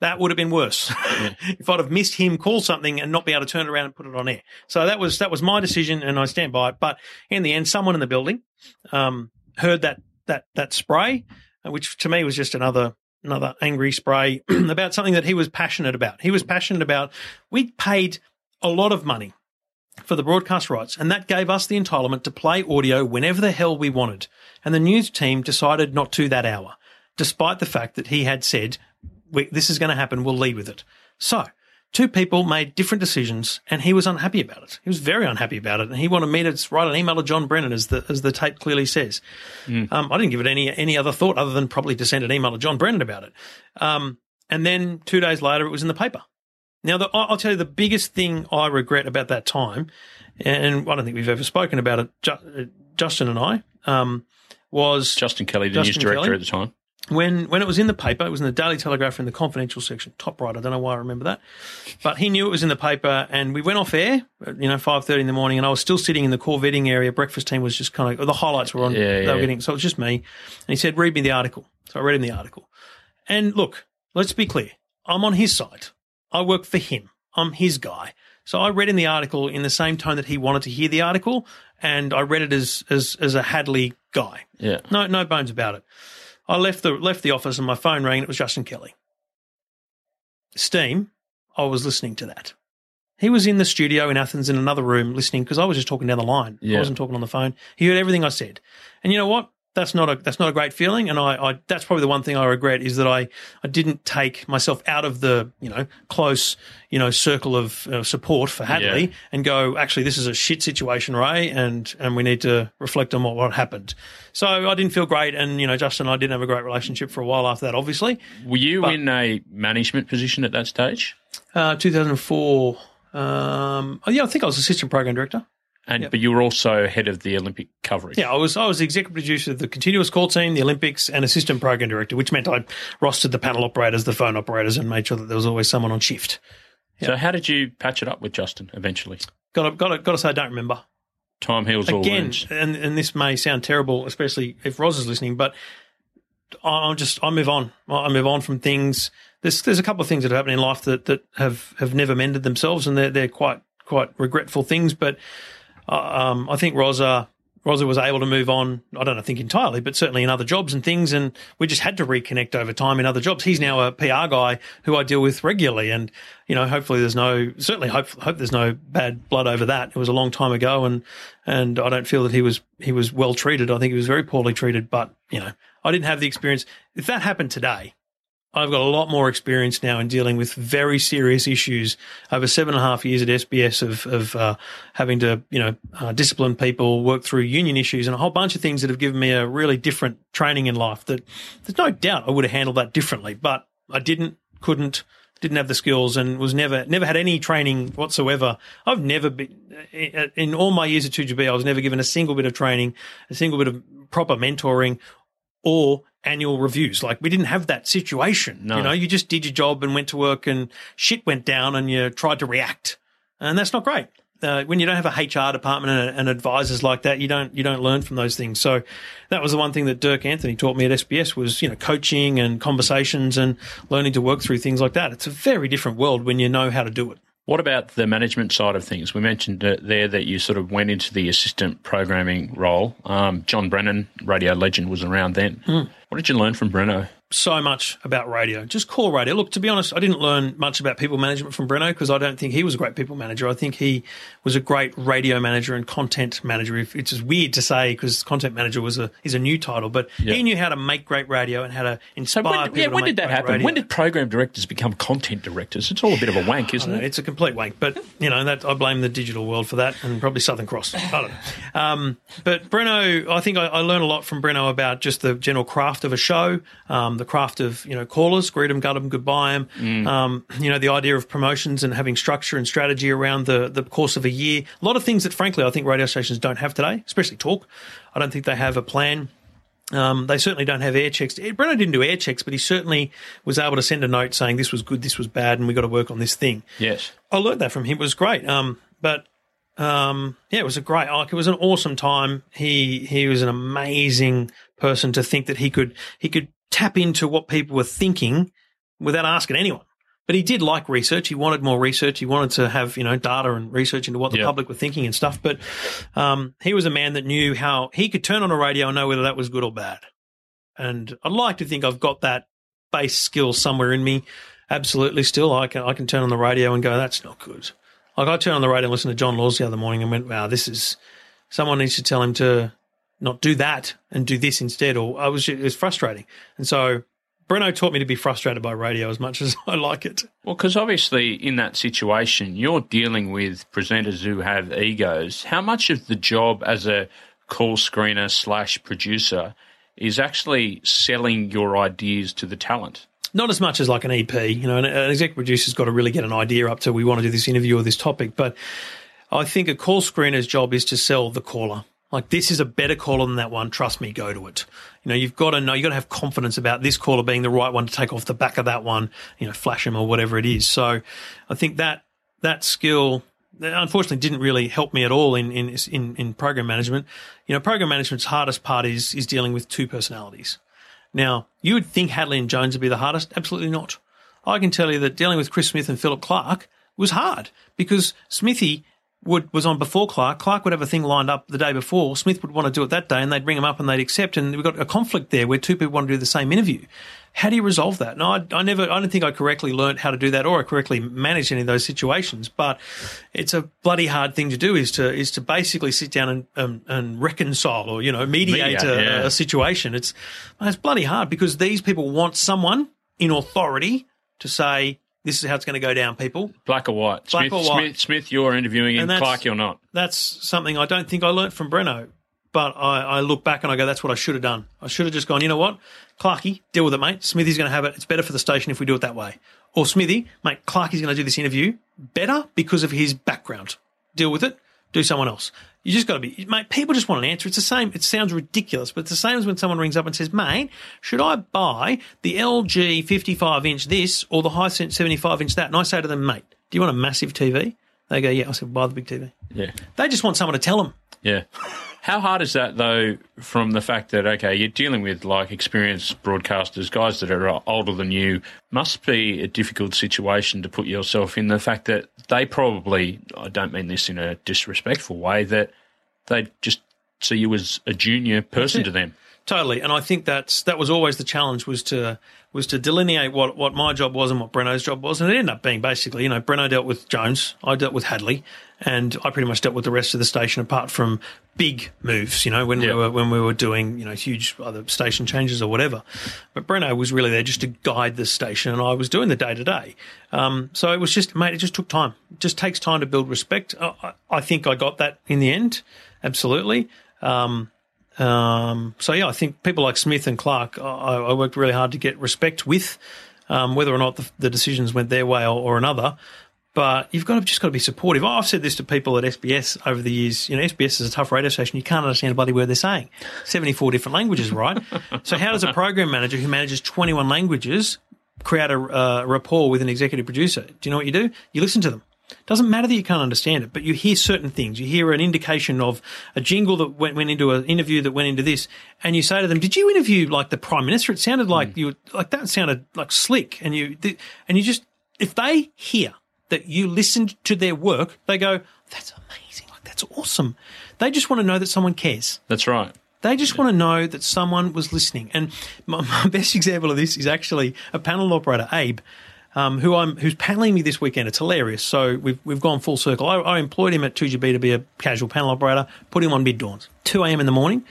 that would have been worse yeah. *laughs* if I'd have missed him call something and not be able to turn it around and put it on air. So that was that was my decision, and I stand by it. But in the end, someone in the building um, heard that that that spray, which to me was just another another angry spray *clears throat* about something that he was passionate about. He was passionate about. We paid a lot of money for the broadcast rights, and that gave us the entitlement to play audio whenever the hell we wanted. And the news team decided not to that hour, despite the fact that he had said, This is going to happen, we'll lead with it. So, two people made different decisions, and he was unhappy about it. He was very unhappy about it, and he wanted me to write an email to John Brennan, as the as the tape clearly says. Mm. Um, I didn't give it any any other thought other than probably to send an email to John Brennan about it. Um, and then two days later, it was in the paper. Now, the, I'll tell you the biggest thing I regret about that time, and I don't think we've ever spoken about it, uh, Justin and I, um, was Justin Kelly, the Justin news director Kelly, at the time. When when it was in the paper, it was in the Daily Telegraph in the confidential section, top right. I don't know why I remember that, but he knew it was in the paper, and we went off air, you know, five thirty in the morning, and I was still sitting in the call vetting area. Breakfast team was just kind of the highlights were on. Yeah, they yeah. were getting so it was just me, and he said, "Read me the article." So I read him the article, and look, let's be clear, I'm on his side. I work for him. I'm his guy. So I read in the article in the same tone that he wanted to hear the article, and I read it as as as a Hadley guy. Yeah. No no bones about it. I left the left the office and my phone rang and it was Justin Kelly. Steam, I was listening to that. He was in the studio in Athens in another room listening because I was just talking down the line. Yeah. I wasn't talking on the phone. He heard everything I said. And you know what? That's not a that's not a great feeling, and I, I, that's probably the one thing I regret is that I I didn't take myself out of the you know close you know circle of uh, support for Hadley yeah. and go actually this is a shit situation, Ray, and and we need to reflect on what, what happened. So I didn't feel great, and you know Justin and I didn't have a great relationship for a while after that. Obviously, were you but, in a management position at that stage? Uh, 2004. Um, oh, yeah, I think I was assistant program director. And yep. but you were also head of the Olympic coverage. Yeah, I was I was the executive producer of the continuous call team, the Olympics, and assistant program director, which meant I rostered the panel operators, the phone operators, and made sure that there was always someone on shift. Yep. So how did you patch it up with Justin eventually? Got to, got to, got to say, I don't remember. Time heals all Again, and and this may sound terrible, especially if Roz is listening, but I'll just I move on. I move on from things. There's there's a couple of things that happen in life that, that have, have never mended themselves, and they're they're quite quite regretful things, but um, I think Rosa Rosa was able to move on. I don't know, think entirely, but certainly in other jobs and things. And we just had to reconnect over time in other jobs. He's now a PR guy who I deal with regularly, and you know, hopefully there's no certainly hope hope there's no bad blood over that. It was a long time ago, and and I don't feel that he was he was well treated. I think he was very poorly treated. But you know, I didn't have the experience. If that happened today, I've got a lot more experience now in dealing with very serious issues. Over seven and a half years at SBS of, of uh, having to, you know, uh, discipline people, work through union issues, and a whole bunch of things that have given me a really different training in life. That there's no doubt I would have handled that differently, but I didn't, couldn't, didn't have the skills, and was never, never had any training whatsoever. I've never been in all my years at 2GB. I was never given a single bit of training, a single bit of proper mentoring, or annual reviews. Like we didn't have that situation. No. You know, you just did your job and went to work and shit went down and you tried to react. And that's not great. Uh, when you don't have a HR department and, and, advisors like that, you don't you don't learn from those things. So that was the one thing that Dirk Anthony taught me at SBS was you know coaching and conversations and learning to work through things like that. It's a very different world when you know how to do it. What about the management side of things? We mentioned there that you sort of went into the assistant programming role. Um, John Brennan, radio legend, was around then. Mm. What did you learn from Breno? So much about radio, just core radio. Look, to be honest, I didn't learn much about people management from Breno because I don't think he was a great people manager. I think he was a great radio manager and content manager. It's just weird to say because content manager was a is a new title, but Yeah. he knew how to make great radio and how to So inspire when, people. yeah, when did that happen? radio. When did program directors become content directors? It's all a bit of a wank, isn't know, it? It's a complete wank, but you know that I blame the digital world for that, and probably Southern Cross. I don't know. Um, but Breno, I think I, I learned a lot from Breno about just the general craft of a show, um, the craft of you know callers, greet them, gut them, goodbye 'em. Mm. Um, you know the idea of promotions and having structure and strategy around the the course of a year. A lot of things that, frankly, I think radio stations don't have today, especially talk. I don't think they have a plan. Um, they certainly don't have air checks. Breno didn't do air checks, but he certainly was able to send a note saying this was good, this was bad, and we got to work on this thing. Yes. I learned that from him. It was great. Um, but um, yeah, it was a great. Like, it was an awesome time. He he was an amazing person to think that he could he could tap into what people were thinking without asking anyone. But he did like research. He wanted more research. He wanted to have you know data and research into what the Yeah. public were thinking and stuff. But um, he was a man that knew how he could turn on a radio and know whether that was good or bad. And I'd like to think I've got that base skill somewhere in me. Absolutely, still I can I can turn on the radio and go, that's not good. Like I turned on the radio and listened to John Laws the other morning and went, wow, this is someone needs to tell him to not do that and do this instead. Or I was it was frustrating, and so Breno taught me to be frustrated by radio as much *laughs* as I like it. Well, because obviously in that situation, you're dealing with presenters who have egos. How much of the job as a call screener slash producer is actually selling your ideas to the talent? not as much as like an EP. You know, an, an executive producer's got to really get an idea up to we want to do this interview or this topic. But I think a call screener's job is to sell the caller. Like this is a better caller than that one. Trust me, go to it. You know, you've got to know, you've got to have confidence about this caller being the right one to take off the back of that one. You know, flash him or whatever it is. So I think that that skill. Unfortunately, didn't really help me at all in, in in in program management. You know, program management's hardest part is is dealing with two personalities. Now, you would think Hadley and Jones would be the hardest. Absolutely not. I can tell you that dealing with Chris Smith and Philip Clark was hard because Smithy would was on before Clark. Clark would have a thing lined up the day before. Smith would want to do it that day, and they'd bring him up and they'd accept. And we've got a conflict there where two people want to do the same interview. How do you resolve that? No, I, I never. I don't think I correctly learnt how to do that, or I correctly managed any of those situations. But it's a bloody hard thing to do. Is to is to basically sit down and um, and reconcile, or you know, mediate, Mediate, a, yeah. a situation. It's it's bloody hard because these people want someone in authority to say this is how it's going to go down, people. Black or white? Black Smith, or white. Smith, Smith, you're interviewing him. Clark, you're not. That's something I don't think I learnt from Breno. But I, I look back and I go, that's what I should have done. I should have just gone, you know what? Clarky, deal with it, mate. Smithy's going to have it. It's better for the station if we do it that way. Or Smithy, mate, Clarky's going to do this interview better because of his background. Deal with it. Do someone else. You just got to be, mate. People just want an answer. It's the same. It sounds ridiculous, but it's the same as when someone rings up and says, "Mate, should I buy the LG 55 inch this or the Hisense 75 inch that?" And I say to them, "Mate, do you want a massive TV?" They go, "Yeah." I said, "Buy the big TV." Yeah. They just want someone to tell them. Yeah. How hard is that though? From the fact that okay, you're dealing with like experienced broadcasters, guys that are older than you, must be a difficult situation to put yourself in. The fact that they probably, I don't mean this in a disrespectful way, that they just see you as a junior person to them. Totally, and I think that's that was always the challenge was to was to delineate what, what my job was and what Breno's job was, and it ended up being basically, you know, Breno dealt with Jones, I dealt with Hadley, and I pretty much dealt with the rest of the station apart from big moves, you know, when Yeah. we were when we were doing you know huge other station changes or whatever. But Breno was really there just to guide the station, and I was doing the day to day. Um, So it was just, mate, it just took time. It just takes time to build respect. I I think I got that in the end, absolutely. Um, um, so yeah, I think people like Smith and Clark, I, I worked really hard to get respect with, um, whether or not the, the decisions went their way or, or another. But you've got to just got to be supportive. I've said this to people at SBS over the years. You know, SBS is a tough radio station. You can't understand a bloody word they're saying. Seventy-four different languages, right? *laughs* so how does a program manager who manages twenty-one languages create a uh, rapport with an executive producer? Do you know what you do? You listen to them. Doesn't matter that you can't understand it, but you hear certain things. You hear an indication of a jingle that went, went into an interview that went into this, and you say to them, "Did you interview like the prime minister? It sounded like hmm. you like that sounded like slick." And you and you just if they hear that you listened to their work, they go, "That's amazing! Like that's awesome." They just want to know that someone cares. That's right. They just want to know that someone was listening. And my, *laughs* my best example of this is actually a panel operator, Abe, um, who I'm who's paneling me this weekend. It's hilarious. So we've we've gone full circle. I, I employed him at 2GB to be a casual panel operator. Put him on mid dawns, 2 a.m. in the morning,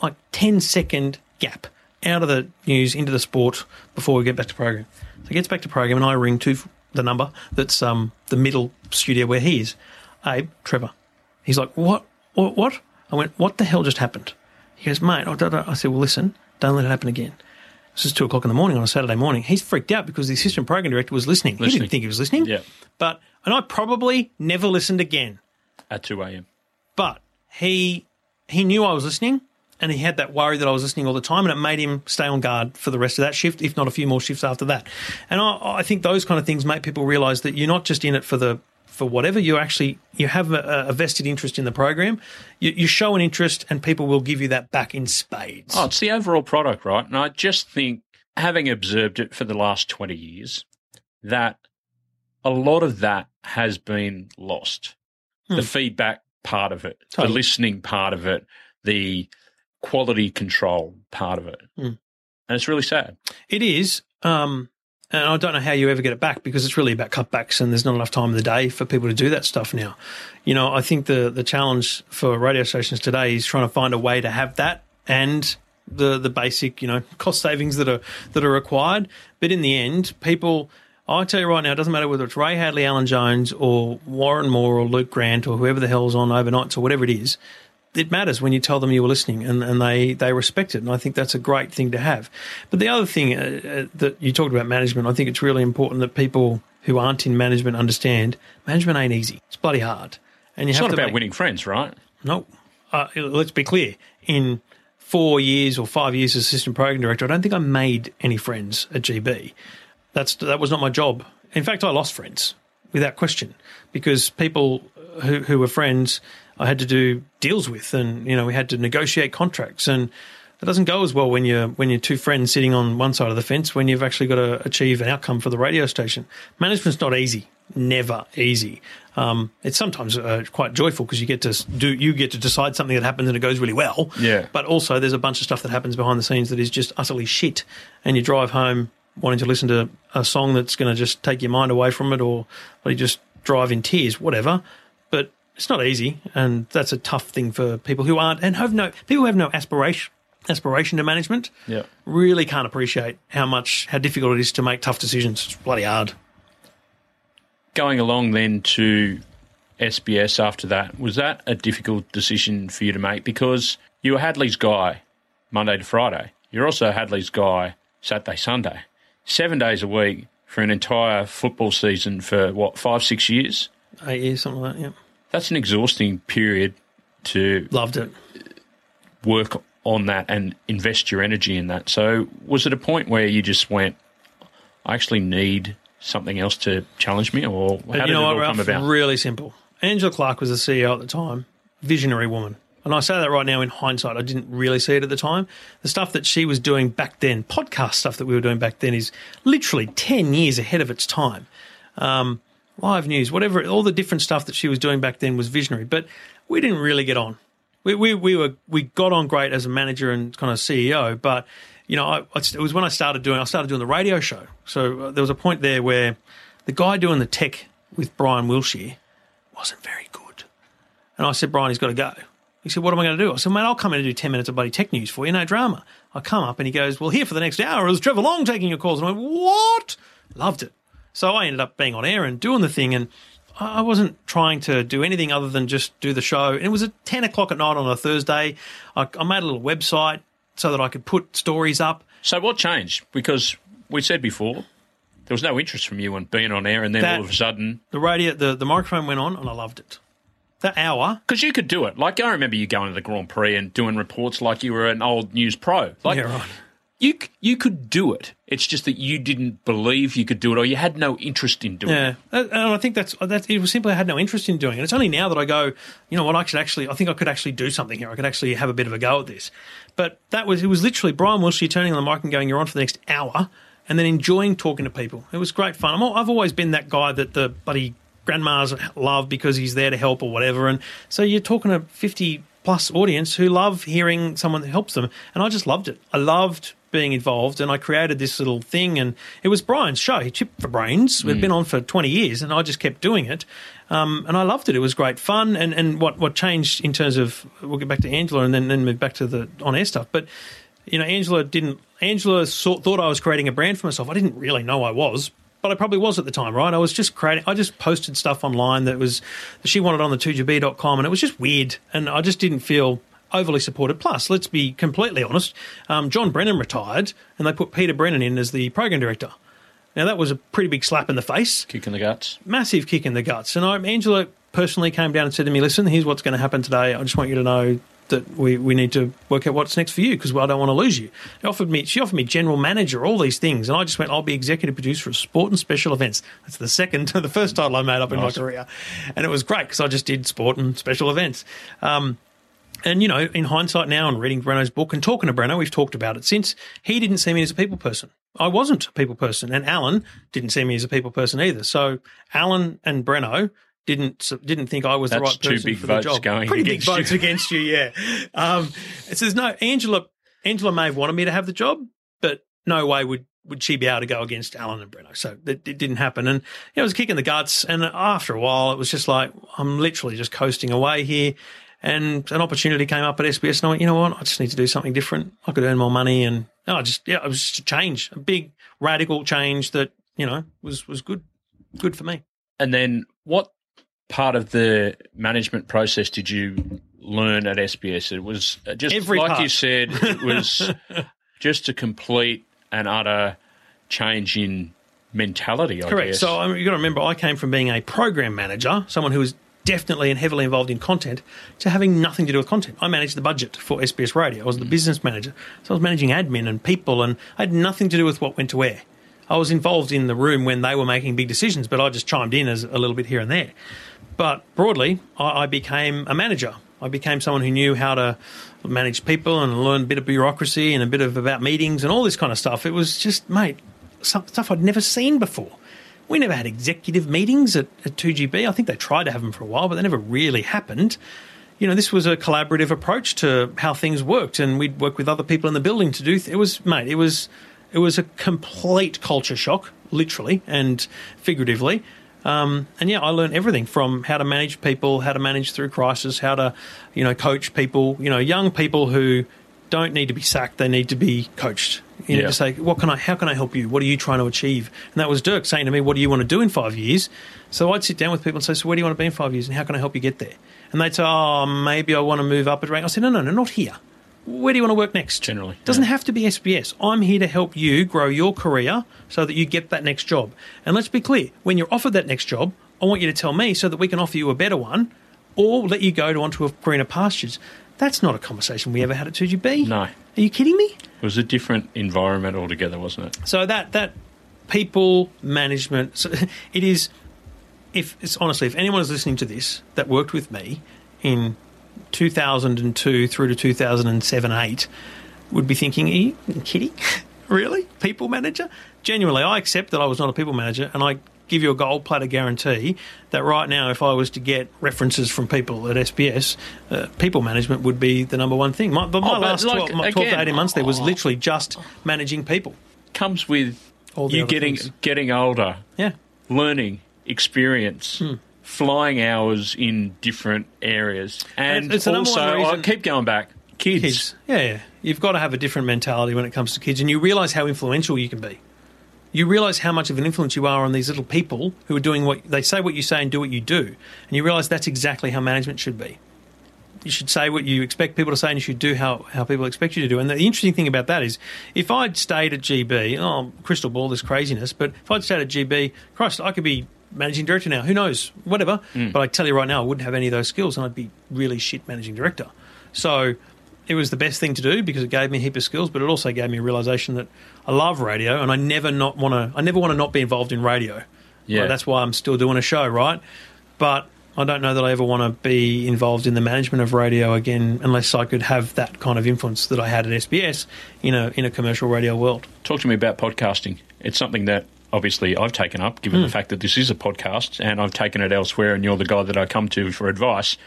like 10 second gap out of the news into the sport before we get back to program. So he gets back to program, and I ring to the number that's um, the middle studio where he is. Abe, Trevor. He's like, what? What? what? I went, what the hell just happened? He goes, mate. I, I said, well, listen, don't let it happen again. This is two o'clock in the morning on a Saturday morning. He's freaked out because the assistant program director was listening. He didn't think he was listening. Yeah. But and I probably never listened again. At 2 a.m. But he he knew I was listening, and he had that worry that I was listening all the time, and it made him stay on guard for the rest of that shift, if not a few more shifts after that. And I, I think those kind of things make people realise that you're not just in it for the for whatever you actually you have a, a vested interest in the program. You, you show an interest, and people will give you that back in spades. Oh, it's the overall product, right? And I just think, having observed it for the last 20 years, that a lot of that has been lost. The feedback part of it, Totally. the listening part of it, the quality control part of it. Hmm. And it's really sad. It is. Um, and I don't know how you ever get it back because it's really about cutbacks and there's not enough time in the day for people to do that stuff now. You know, I think the, the challenge for radio stations today is trying to find a way to have that and the, the basic, you know, cost savings that are, that are required. But in the end, people, I tell you right now, it doesn't matter whether it's Ray Hadley, Alan Jones or Warren Moore or Luke Grant or whoever the hell's on overnights or whatever it is it matters when you tell them you were listening and, and they, they respect it. And I think that's a great thing to have. But the other thing uh, uh, that you talked about management, I think it's really important that people who aren't in management understand management ain't easy. It's bloody hard. And you It's have not to about make- winning friends, right? no, uh, let's be clear. In four years or five years as assistant program director, I don't think I made any friends at GB. That's that was not my job. In fact, I lost friends without question because people who, who were friends I had to do deals with, and you know we had to negotiate contracts, and it doesn't go as well when you're when you're two friends sitting on one side of the fence when you've actually got to achieve an outcome for the radio station. Management's not easy, never easy. Um, it's sometimes uh, quite joyful because you get to do you get to decide something that happens and it goes really well. Yeah. But also there's a bunch of stuff that happens behind the scenes that is just utterly shit, and you drive home wanting to listen to a song that's going to just take your mind away from it, or, or you just drive in tears, whatever. But it's not easy, and that's a tough thing for people who aren't and have no people who have no aspiration aspiration to management. Yeah. Really can't appreciate how much how difficult it is to make tough decisions. It's bloody hard. Going along then to SBS after that, was that a difficult decision for you to make? Because you were Hadley's guy Monday to Friday. You're also Hadley's guy Saturday, Sunday. Seven days a week for an entire football season for what, five, six years? Eight years, something like that. Yeah, That's an exhausting period to loved it. work on that and invest your energy in that. So, was it a point where you just went, I actually need something else to challenge me, or how did you know it what, all Ralph? come about? Really simple. Angela Clark was the CEO at the time, visionary woman. And I say that right now in hindsight. I didn't really see it at the time. The stuff that she was doing back then, podcast stuff that we were doing back then, is literally 10 years ahead of its time. Um, live news, whatever, all the different stuff that she was doing back then was visionary. But we didn't really get on. We, we we were we got on great as a manager and kind of CEO, but you know, I, it was when I started doing I started doing the radio show. So uh, there was a point there where the guy doing the tech with Brian Wilshire wasn't very good, and I said, Brian, he's got to go. He said, What am I going to do? I said, Mate, I'll come in and do 10 minutes of bloody tech news for you, no drama. I come up and he goes, Well, here for the next hour is Trevor Long taking your calls. And I went, What? Loved it. So I ended up being on air and doing the thing. And I wasn't trying to do anything other than just do the show. And it was at 10 o'clock at night on a Thursday. I, I made a little website so that I could put stories up. So what changed? Because we said before, there was no interest from you on being on air, and then That- all of a sudden, The radio, the, the microphone went on and I loved it. That hour, because you could do it. Like I remember you going to the Grand Prix and doing reports like you were an old news pro. Like yeah, right. You, you could do it. It's just that you didn't believe you could do it, or you had no interest in doing it. Yeah, and and I think that's uh, that. It was simply I had no interest in doing it. It's only now that I go, you know what? I should actually. I think I could actually do something here. I could actually have a bit of a go at this. But that was it. Was literally Brian Wilshire turning on the mic and going, "You're on for the next hour," and then enjoying talking to people. It was great fun. Al- I've always been that guy that the bloody grandmas love because he's there to help or whatever. And so you're talking to 50 plus audience who love hearing someone that helps them. And I just loved it. I loved being involved and I created this little thing and it was Brian's show. He chipped for brains. We'd been on for 20 years and I just kept doing it. Um, and I loved it. It was great fun. And, and what, what changed in terms of, we'll get back to Angela and then, then move back to the on air stuff. But, you know, Angela didn't, Angela saw, thought I was creating a brand for myself. I didn't really know I was, but I probably was at the time, right? I was just creating, I just posted stuff online that was, that she wanted on the 2GB.com and it was just weird. And I just didn't feel overly supported. Plus, let's be completely honest, um, John Brennan retired and they put Peter Brennan in as the program director. Now, that was a pretty big slap in the face Kick in the guts. massive kick in the guts. And I, Angela personally came down and said to me, "Listen, here's what's going to happen today. I just want you to know that we, we need to work out what's next for you because I don't want to lose you." She offered me she offered me general manager, all these things, and I just went, "I'll be executive producer of sport and special events." That's the second, *laughs* the first title I made up in my career, and it was great because I just did sport and special events. Um, and you know, in hindsight now, and reading Breno's book and talking to Breno, we've talked about it since. He didn't see me as a people person. I wasn't a people person, and Alan didn't see me as a people person either. So Alan and Breno didn't didn't think I was the That's right two person big for the votes job. going Pretty big you. votes against you, yeah. Um, it says no. Angela Angela may have wanted me to have the job, but no way would would she be able to go against Alan and Breno? So it, it didn't happen, and you know, it was kicking the guts. And after a while, it was just like I'm literally just coasting away here. And an opportunity came up at SBS, and I went, you know what? I just need to do something different. I could earn more money, and no, I just yeah, it was just a change, a big radical change that you know was was good, good for me. And then what part of the management process did you learn at SBS? It was uh, just Every like part. you said, it was *laughs* just a complete and utter change in mentality. I Correct. guess. So you got to remember, I came from being a program manager, someone who was definitely and heavily involved in content, to having nothing to do with content. I managed the budget for SBS Radio. I was the mm. business manager, so I was managing admin and people, and I had nothing to do with what went to where. I was involved in the room when they were making big decisions, but I just chimed in as a little bit here and there. But broadly, I, I became a manager. I became someone who knew how to manage people and learn a bit of bureaucracy and a bit of about meetings and all this kind of stuff. It was just, mate, some stuff I'd never seen before. We never had executive meetings at, at 2GB. I think they tried to have them for a while, but they never really happened. You know, this was a collaborative approach to how things worked, and we'd work with other people in the building to do. Th- it was, mate, it was, it was a complete culture shock, literally and figuratively. Um, and yeah, I learned everything from how to manage people, how to manage through crisis, how to, you know, coach people. You know, young people who don't need to be sacked; they need to be coached. You know, Yeah. to say, what can I? How can I help you? What are you trying to achieve? And that was Dirk saying to me, "What do you want to do in five years?" So I'd sit down with people and say, "So where do you want to be in five years? And how can I help you get there?" And they'd say, "Oh, maybe I want to move up a rank." I said, "No, no, no, not here. Where do you want to work next?" Generally, doesn't yeah. have to be SBS. I'm here to help you grow your career so that you get that next job. And let's be clear: when you're offered that next job, I want you to tell me so that we can offer you a better one, or let you go to onto a greener pastures. That's not a conversation we ever had at 2GB. No. Are you kidding me? it was a different environment altogether, wasn't it? So that that people management, so *laughs* it is. If it's honestly, if anyone is listening to this that worked with me in 2002 through to 2007 8, would be thinking, "Are you kidding? *laughs* really? People manager? Genuinely, I accept that I was not a people manager, and I give you a gold platter guarantee that right now, if I was to get references from people at SBS, uh, people management would be the number one thing. My, but my Oh, but last like, 12, my 12 to 18 months there was oh. literally just managing people. Comes with All you getting things. getting older, Yeah. learning, experience. Hmm. Flying hours in different areas, and it's also I keep going back. Kids, Kids. Yeah, yeah. You've got to have a different mentality when it comes to kids, and you realise how influential you can be. You realise how much of an influence you are on these little people who are doing what they say what you say and do what you do. And you realise that's exactly how management should be. You should say what you expect people to say, and you should do how, how people expect you to do. And the interesting thing about that is, if I'd stayed at GB, oh, crystal ball, this craziness, but if I'd stayed at GB, Christ, I could be managing director now. Who knows? Whatever. Mm. But I tell you right now, I wouldn't have any of those skills, and I'd be really shit managing director. So it was the best thing to do because it gave me a heap of skills, but it also gave me a realization that I love radio, and I never not want to. I never want to not be involved in radio. Yeah. Right, that's why I'm still doing a show, right? But I don't know that I ever want to be involved in the management of radio again, unless I could have that kind of influence that I had at SBS in a in a commercial radio world. Talk to me about podcasting. It's something that obviously I've taken up, given Hmm. the fact that this is a podcast, and I've taken it elsewhere, and you're the guy that I come to for advice.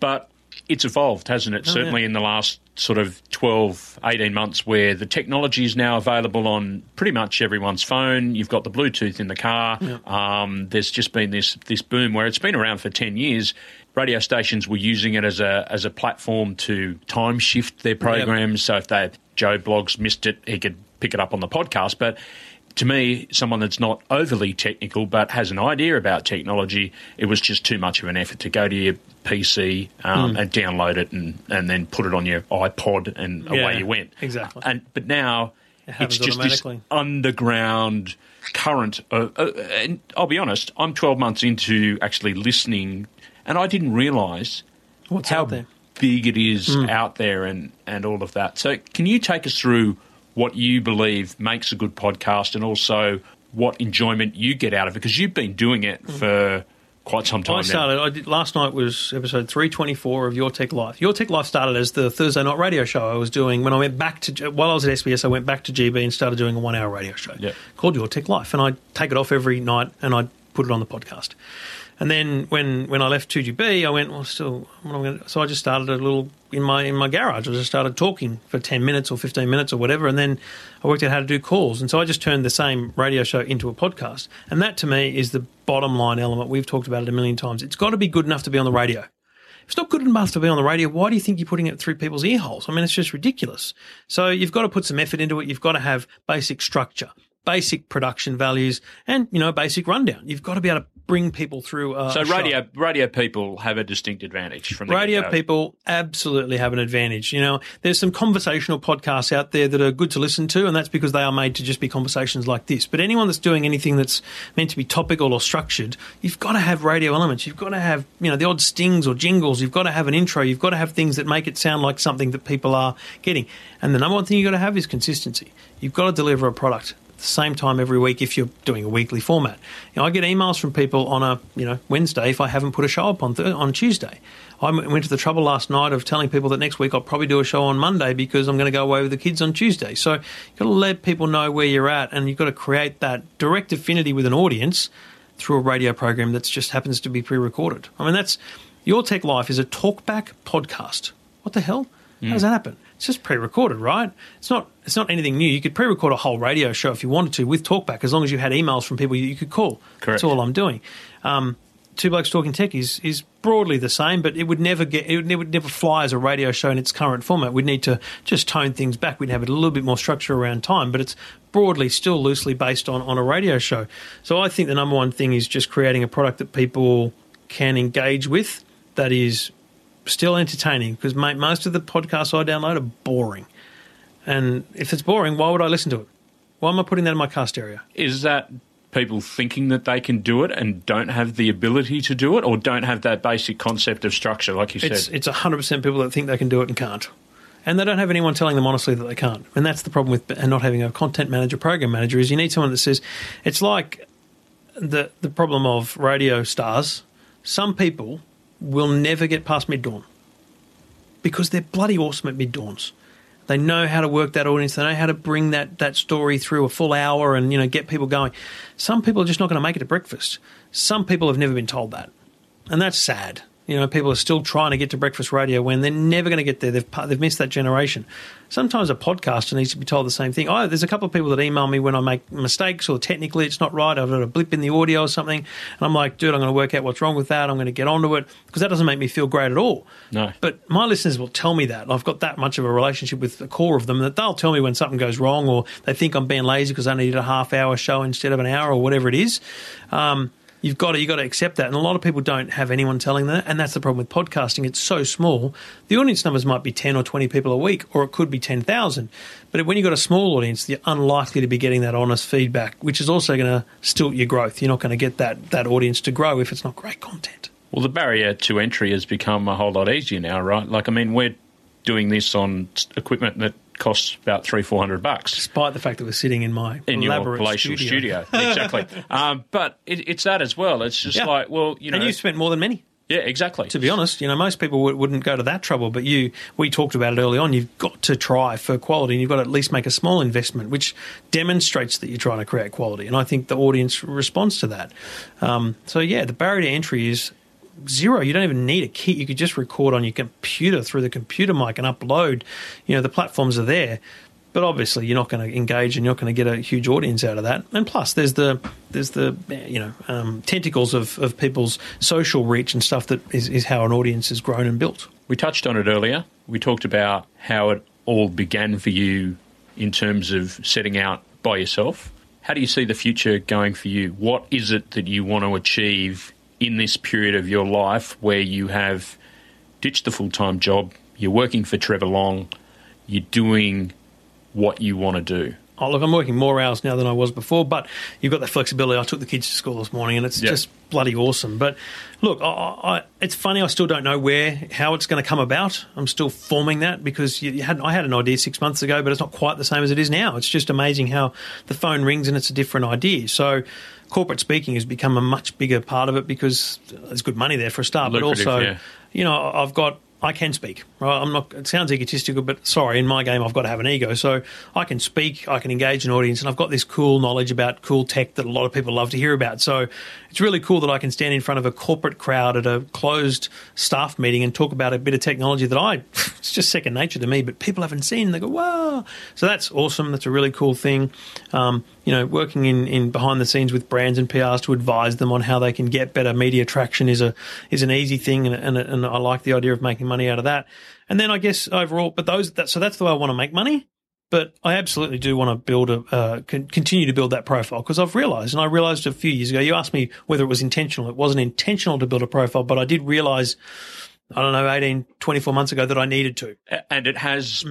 But it's evolved, hasn't it? Oh, Certainly yeah. in the last sort of 12, 18 months, where the technology is now available on pretty much everyone's phone. You've got the Bluetooth in the car. Um, there's just been this this boom where it's been around for 10 years. Radio stations were using it as a as a platform to time shift their programs. So if they Joe Bloggs missed it, he could pick it up on the podcast. But to me, someone that's not overly technical but has an idea about technology, it was just too much of an effort to go to your PC um, and download it and, and then put it on your iPod and Yeah, away you went. exactly. And but now It it's just this underground current. Of, uh, and I'll be honest, I'm 12 months into actually listening, and I didn't realise What's how out there? big it is out there and, and all of that. So, can you take us through what you believe makes a good podcast and also what enjoyment you get out of it? Because you've been doing it mm. for quite some time I now. started. I did, last night was episode three twenty four of Your Tech Life. Your Tech Life started as the Thursday night radio show I was doing when I went back to while I was at SBS. I went back to GB and started doing a one hour radio show Yeah. called Your Tech Life, and I take it off every night and I put it on the podcast. And then when, when I left 2GB, I went, well, still, so I just started a little in my in my garage. I just started talking for 10 minutes or 15 minutes or whatever. And then I worked out how to do calls. And so I just turned the same radio show into a podcast. And that to me is the bottom line element. We've talked about it a million times. It's got to be good enough to be on the radio. If it's not good enough to be on the radio, why do you think you're putting it through people's ear holes? I mean, it's just ridiculous. So you've got to put some effort into it. You've got to have basic structure, basic production values, and, you know, basic rundown. You've got to be able to bring people through. So, radio radio people have a distinct advantage from the Radio get-go. people absolutely have an advantage. You know, there's some conversational podcasts out there that are good to listen to, and that's because they are made to just be conversations like this. But anyone that's doing anything that's meant to be topical or structured, you've got to have radio elements. You've got to have, you know, the odd stings or jingles. You've got to have an intro. You've got to have things that make it sound like something that people are getting. And the number one thing you've got to have is consistency. You've got to deliver a product the same time every week if you're doing a weekly format. You know, I get emails from people on a you know Wednesday if I haven't put a show up on th- on Tuesday. I went to the trouble last night of telling people that next week I'll probably do a show on Monday because I'm going to go away with the kids on Tuesday. So you've got to let people know where you're at, and you've got to create that direct affinity with an audience through a radio program that just happens to be pre-recorded. I mean, that's your tech life is a talkback podcast. What the hell? How does mm. that happen? It's just pre-recorded, right? It's not. It's not anything new. You could pre-record a whole radio show if you wanted to with talkback, as long as you had emails from people you, you could call. Correct. That's all I'm doing. Um, Two blokes talking tech is is broadly the same, but it would never get it would never, never fly as a radio show in its current format. We'd need to just tone things back. We'd have it a little bit more structure around time, but it's broadly still loosely based on on a radio show. So I think the number one thing is just creating a product that people can engage with that is still entertaining because mate, most of the podcasts I download are boring. And if it's boring, why would I listen to it? Why am I putting that in my car stereo? Is that people thinking that they can do it and don't have the ability to do it, or don't have that basic concept of structure, like you It's said? it's hundred percent people that think they can do it and can't, and they don't have anyone telling them honestly that they can't. And that's the problem with and not having a content manager, program manager is you need someone that says it's like the the problem of radio stars. Some people will never get past mid dawn because they're bloody awesome at mid dawns. They know how to work that audience. They know how to bring that that story through a full hour and you know get people going. Some people are just not going to make it to breakfast. Some people have never been told that, and that's sad. You know, people are still trying to get to breakfast radio when they're never going to get there. They've they've missed that generation. Sometimes a podcaster needs to be told the same thing. Oh, there's a couple of people that email me when I make mistakes or technically it's not right. I've got a blip in the audio or something, and I'm like, dude, I'm going to work out what's wrong with that. I'm going to get onto it because that doesn't make me feel great at all. No. But my listeners will tell me that. I've got that much of a relationship with the core of them that they'll tell me when something goes wrong or they think I'm being lazy because I needed a half hour show instead of an hour or whatever it is. Um, You've got to you've got to accept that, and a lot of people don't have anyone telling that, and that's the problem with podcasting. It's so small. The audience numbers might be ten or twenty people a week, or it could be ten thousand. But when you've got a small audience, you're unlikely to be getting that honest feedback, which is also going to stilt your growth. You're not going to get that that audience to grow if it's not great content. Well, the barrier to entry has become a whole lot easier now, right? Like, I mean, we're doing this on equipment that costs about three, four hundred bucks. Despite the fact that we're sitting in my in your elaborate palatial studio. studio, *laughs* exactly. um, but it, it's that as well. It's just Yeah. like, well, you know, and you spent more than many. yeah, exactly. To be honest, you know, most people would, wouldn't go to that trouble, but you, we talked about it early on. You've got to try for quality, and you've got to at least make a small investment, which demonstrates that you're trying to create quality. And I think the audience responds to that. Um, so yeah, the barrier to entry is zero. You don't even need a kit. You could just record on your computer through the computer mic and upload. You know, the platforms are there. But obviously, you're not going to engage, and you're not going to get a huge audience out of that. And plus, there's the there's the you know um, tentacles of, of people's social reach and stuff that is, is how an audience is grown and built. We touched on it earlier. We talked about how it all began for you in terms of setting out by yourself. How do you see the future going for you? What is it that you want to achieve in this period of your life where you have ditched the full time job, you're working for Trevor Long, you're doing what you want to do? Oh, look, I'm working more hours now than I was before, but you've got that flexibility. I took the kids to school this morning, and it's Yeah. just bloody awesome. But look, I, I, it's funny. I still don't know where, how it's going to come about. I'm still forming that because you, you had, I had an idea six months ago, but it's not quite the same as it is now. It's just amazing how the phone rings and it's a different idea. So, corporate speaking has become a much bigger part of it because there's good money there for a start, but also, yeah. you know, I've got I can speak. Right, I'm not. It sounds egotistical, but sorry, in my game, I've got to have an ego. So I can speak, I can engage an audience, and I've got this cool knowledge about cool tech that a lot of people love to hear about. So it's really cool that I can stand in front of a corporate crowd at a closed staff meeting and talk about a bit of technology that I *laughs* it's just second nature to me, but people haven't seen. And they go, wow! So that's awesome. That's a really cool thing. Um, you know, working in, in behind the scenes with brands and PRs to advise them on how they can get better media traction is a is an easy thing, and and, and I like the idea of making money out of that. And then I guess overall, but those that so that's the way I want to make money. But I absolutely do want to build a uh, con- continue to build that profile because I've realized, and I realized a few years ago. You asked me whether it was intentional. It wasn't intentional to build a profile, but I did realize. I don't know, 18, 24 months ago that I needed to. And it has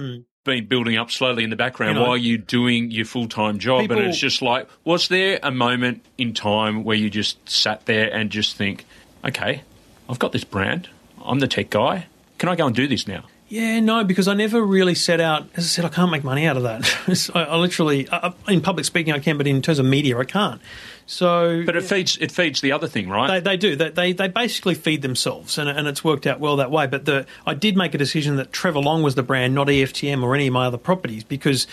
been building up slowly in the background You know, while you're doing your full time job. people- and it's just like, was there a moment in time where you just sat there and just think, okay, I've got this brand, I'm the tech guy, can I go and do this now? Yeah, no, because I never really set out. As I said, I can't make money out of that. *laughs* I, I literally, I, in public speaking, I can, but in terms of media, I can't. So, But it feeds it feeds the other thing, right? they, they do. They, they they basically feed themselves, and, and it's worked out well that way. But the I did make a decision that Trevor Long was the brand, not EFTM or any of my other properties, because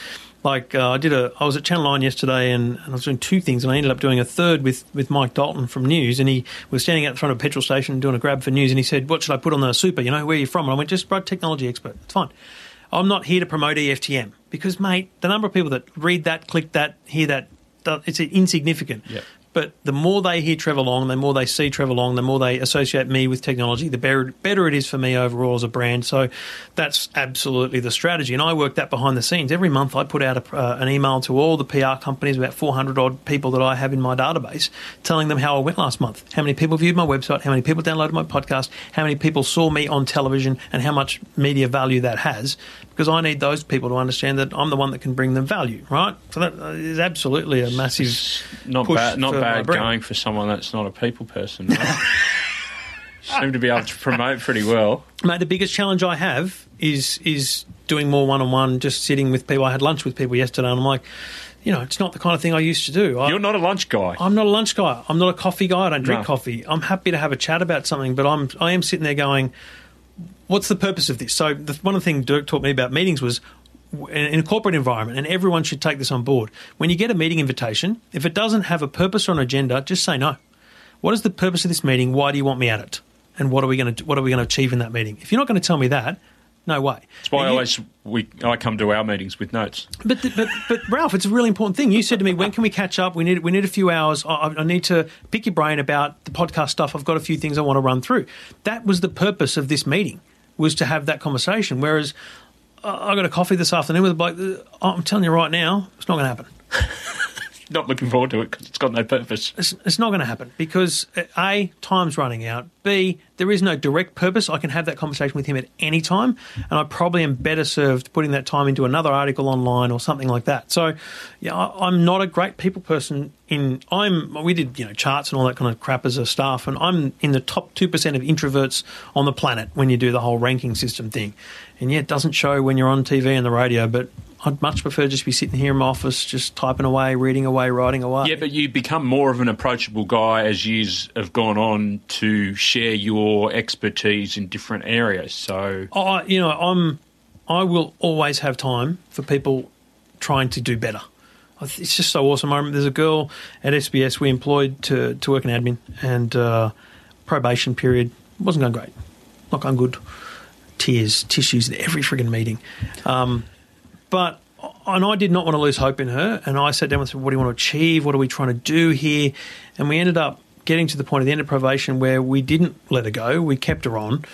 like uh, I did a I was at Channel Nine yesterday, and, and I was doing two things, and I ended up doing a third with with Mike Dalton from News, and he was standing out in front of a petrol station doing a grab for news, and he said, "What should I put on the super? You know, where are you from?" And I went, "Just write technology expert. It's fine." I'm not here to promote EFTM because, mate, the number of people that read that, click that, hear that, it's insignificant. Yeah. But the more they hear Trevor Long, the more they see Trevor Long, the more they associate me with technology, the better, better it is for me overall as a brand. So that's absolutely the strategy. And I work that behind the scenes. Every month I put out a, uh, an email to all the PR companies, about 400 odd people that I have in my database, telling them how I went last month, how many people viewed my website, how many people downloaded my podcast, how many people saw me on television, and how much media value that has. Because I need those people to understand that I'm the one that can bring them value, right? So that uh, absolutely a massive not push bad not bad going for someone that's not a people person. Right? *laughs* Seem to be able to promote pretty well. Mate, the biggest challenge I have is is doing more one on one, just sitting with people. I had lunch with people yesterday, and I'm like, you know, it's not the kind of thing I used to do. I, You're not a lunch guy. I'm not a lunch guy. I'm not a coffee guy. I don't drink No. coffee. I'm happy to have a chat about something, but I'm I am sitting there going, what's the purpose of this? So the, one of the things Dirk taught me about meetings was in a corporate environment, and everyone should take this on board. When you get a meeting invitation, if it doesn't have a purpose or an agenda, just say no. What is the purpose of this meeting? Why do you want me at it? And what are we going to what are we going to achieve in that meeting? If you're not going to tell me that, no way. That's why I always we I come to our meetings with notes. but, but but Ralph, it's a really important thing. You said to me, "When can we catch up? We need we need a few hours. I- I need to pick your brain about the podcast stuff. I've got a few things I want to run through." That was the purpose of this meeting, was to have that conversation. Whereas I got a coffee this afternoon with a bloke. I'm telling you right now, it's not going to happen. *laughs* Not looking forward to it because it's got no purpose. It's, it's not going to happen because uh, a time's running out. B there is no direct purpose. I can have that conversation with him at any time, and I probably am better served putting that time into another article online or something like that. So, yeah, I, I'm not a great people person. In I'm we did you know charts and all that kind of crap as a staff, and I'm in the top two percent of introverts on the planet when you do the whole ranking system thing. And yeah, it doesn't show when you're on TV and the radio, but. I'd much prefer just be sitting here in my office, just typing away, reading away, writing away. Yeah, but you become more of an approachable guy as years have gone on to share your expertise in different areas. So I, you know, I'm, I will always have time for people trying to do better. It's just so awesome. I remember there's a girl at SBS we employed to, to work in admin, and uh, probation period wasn't going great, not going good. Tears, tissues at every frigging meeting. Um, but and I did not want to lose hope in her. And I sat down with her, what do you want to achieve? What are we trying to do here? And we ended up getting to the point at the end of probation where we didn't let her go. We kept her on.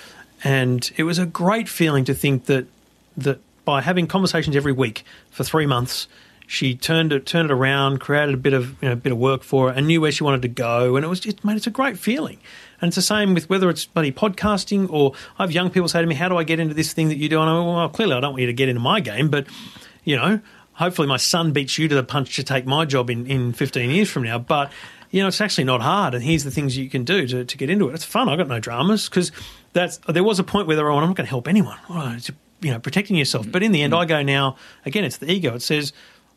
And it was a great feeling to think that that by having conversations every week for three months, she turned it turned it around, created a bit of you know a bit of work for her, and knew where she wanted to go. And it was just mate, it's a great feeling. And it's the same with whether it's bloody podcasting or I have young people say to me, "How do I get into this thing that you do?" And I go, "Well, clearly I don't want you to get into my game, but you know, hopefully my son beats you to the punch to take my job in in 15 years from now." But you know, it's actually not hard. And here's the things you can do to, to get into it. It's fun. I got no dramas because that's there was a point where they were, "Oh, I'm not going to help anyone. Oh, it's, you know, protecting yourself. Mm. But in the end, mm. I go now. Again, it's the ego. It says.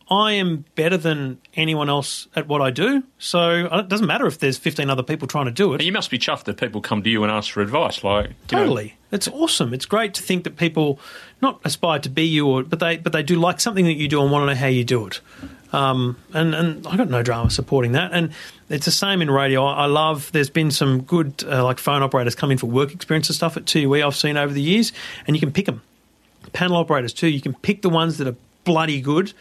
I am better than anyone else at what I do, so it doesn't matter if there's 15 other people trying to do it. you must be chuffed that people come to you and ask for advice. Like you know, Totally, it's awesome. It's great to think that people not aspire to be you, or but they but they do like something that you do and want to know how you do it. Um, and and I got no drama supporting that. And it's the same in radio. I, I love. There's been some good uh, like phone operators come in for work experience and stuff at 2UE I've seen over the years, and you can pick them. Panel operators too. You can pick the ones that are bloody good,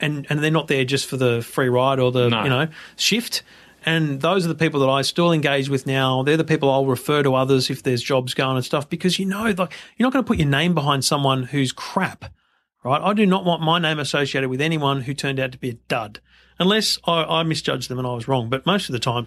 and and they're not there just for the free ride or the No. you know shift. And those are the people that I still engage with now. They're the people I'll refer to others if there's jobs going and stuff because you know, like you're not going to put your name behind someone who's crap, right? I do not want my name associated with anyone who turned out to be a dud, unless I, I misjudged them and I was wrong. But most of the time,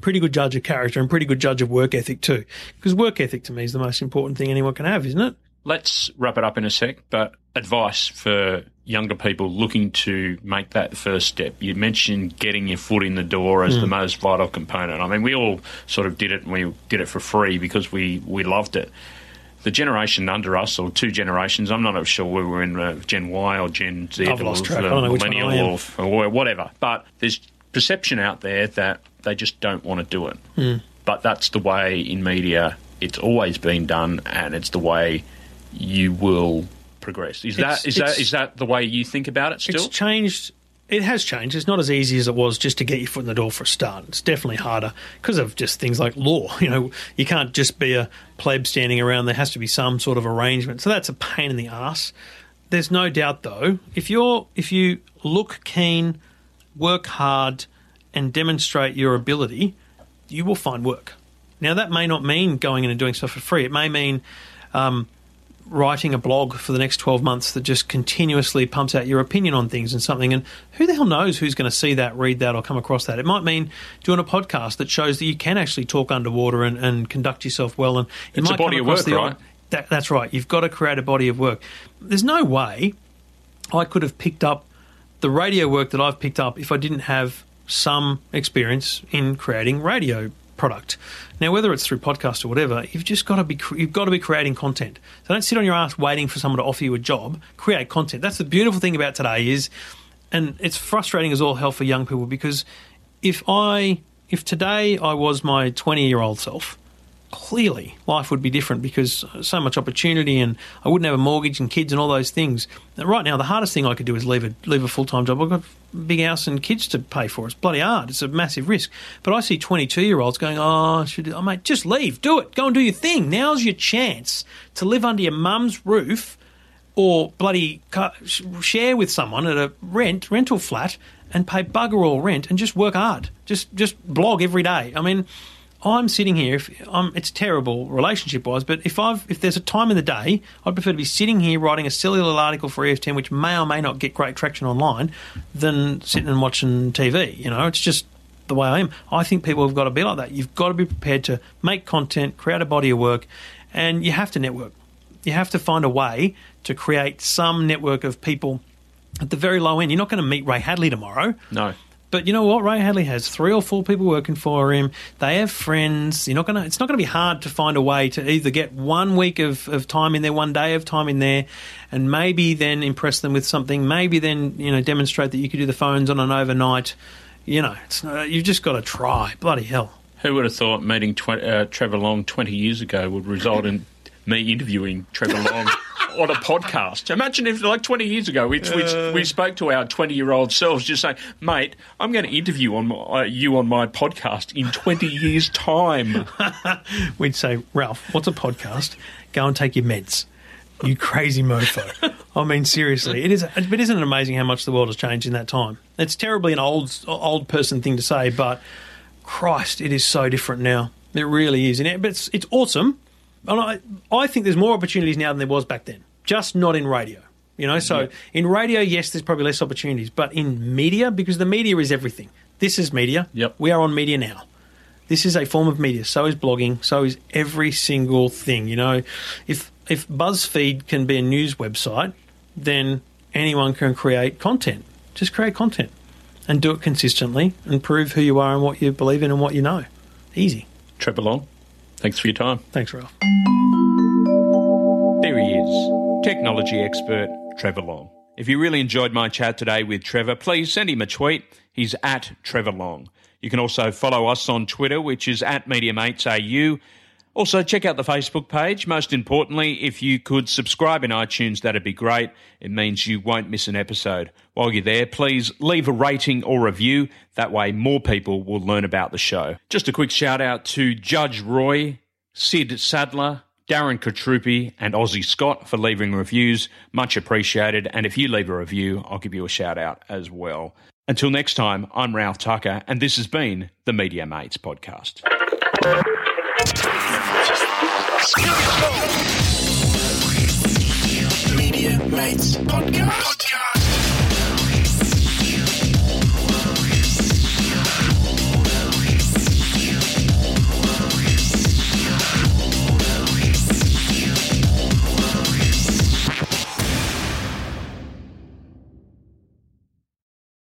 pretty good judge of character and pretty good judge of work ethic too, because work ethic to me is the most important thing anyone can have, isn't it? Let's wrap it up in a sec, but advice for younger people looking to make that first step. You mentioned getting your foot in the door as the most vital component. I mean, we all sort of did it and we did it for free because we, we loved it. The generation under us, or two generations, I'm not sure we were in uh, Gen Y or Gen Z, I've or lost track. I don't know which one millennial I am. or, or whatever. But there's perception out there that they just don't want to do it. Hmm. But that's the way in media it's always been done, and it's the way you will progress. Is It's- that is that that the way you think about it still? It's changed. It has changed. It's not as easy as it was just to get your foot in the door for a start. It's definitely harder because of just things like law. *laughs* You know, you can't just be a pleb standing around. There has to be some sort of arrangement. So that's a pain in the ass. There's no doubt, though, if you're if you look keen, work hard, and demonstrate your ability, you will find work. Now that may not mean going in and doing stuff for free. It may mean um, writing a blog for the next 12 months that just continuously pumps out your opinion on things and something. And who the hell knows who's going to see that, read that, or come across that? It might mean doing a podcast that shows that you can actually talk underwater and, and conduct yourself well. And you It's a body of work, the right? that, that's right. You've got to create a body of work. There's no way I could have picked up the radio work that I've picked up if I didn't have some experience in creating radio product. Now, whether it's through podcast or whatever, you've just got to be you've got to be creating content. So don't sit on your ass waiting for someone to offer you a job. Create content. That's the beautiful thing about today is, and it's frustrating as all hell for young people because if I if today I was my 20 year old self clearly life would be different because uh, so much opportunity and I wouldn't have a mortgage and kids and all those things. Right now, the hardest thing I could do is leave a leave a full time job. I've got a big house and kids to pay for. It's bloody hard. It's a massive risk. But I see twenty two year olds going, "Oh, should oh, mate, just leave, do it, go and do your thing. Now's your chance to live under your mum's roof." Or bloody share with someone at a rent rental flat and pay bugger all rent and just work hard. Just just blog every day. I mean, I'm sitting here. If I'm, it's terrible relationship wise, but if I've if there's a time in the day, I'd prefer to be sitting here writing a little article for EFTM, which may or may not get great traction online, than sitting and watching TV. You know, it's just the way I am. I think people have got to be like that. You've got to be prepared to make content, create a body of work, and you have to network. You have to find a way to create some network of people at the very low end. You're not going to meet Ray Hadley tomorrow. No. But you know what? Ray Hadley has three or four people working for him. They have friends. You're not gonna. It's not going to be hard to find a way to either get one week of, of time in there, one day of time in there, and maybe then impress them with something. Maybe then you know demonstrate that you could do the phones on an overnight. You know, it's you've just got to try. Bloody hell! Who would have thought meeting tw- uh, Trevor Long 20 years ago would result in me interviewing Trevor Long? *laughs* on a podcast. Imagine if, like, 20 years ago, we, uh, we, we spoke to our 20 year old selves just saying, mate, I'm going to interview on my, uh, you on my podcast in 20 years' time. *laughs* We'd say, Ralph, what's a podcast? Go and take your meds. You crazy mofo. I mean, seriously, it is. But isn't it amazing how much the world has changed in that time? It's terribly an old old person thing to say, but Christ, it is so different now. It really is, and it, but it's it's awesome. And I, I think there's more opportunities now than there was back then, just not in radio. You know, so in radio, yes, there's probably less opportunities, but in media, because the media is everything. This is media. Yep. We are on media now. This is a form of media. So is blogging. So is every single thing. You know, if if BuzzFeed can be a news website, then anyone can create content. Just create content and do it consistently and prove who you are and what you believe in and what you know. Easy. Trevor Long. Thanks for your time. Thanks, Ralph. Technology expert Trevor Long. If you really enjoyed my chat today with Trevor, please send him a tweet. He's at Trevor Long. You can also follow us on Twitter, which is at MediaMatesAU. Also, check out the Facebook page. Most importantly, if you could subscribe in iTunes, that'd be great. It means you won't miss an episode. While you're there, please leave a rating or review. That way, more people will learn about the show. Just a quick shout out to Judge Roy, Sid Sadler, Darren Katrupi, and Aussie Scott for leaving reviews. Much appreciated. And if you leave a review, I'll give you a shout out as well. Until next time, I'm Ralph Tucker, and this has been the Media Mates Podcast. Media Mates Podcast. Podcast.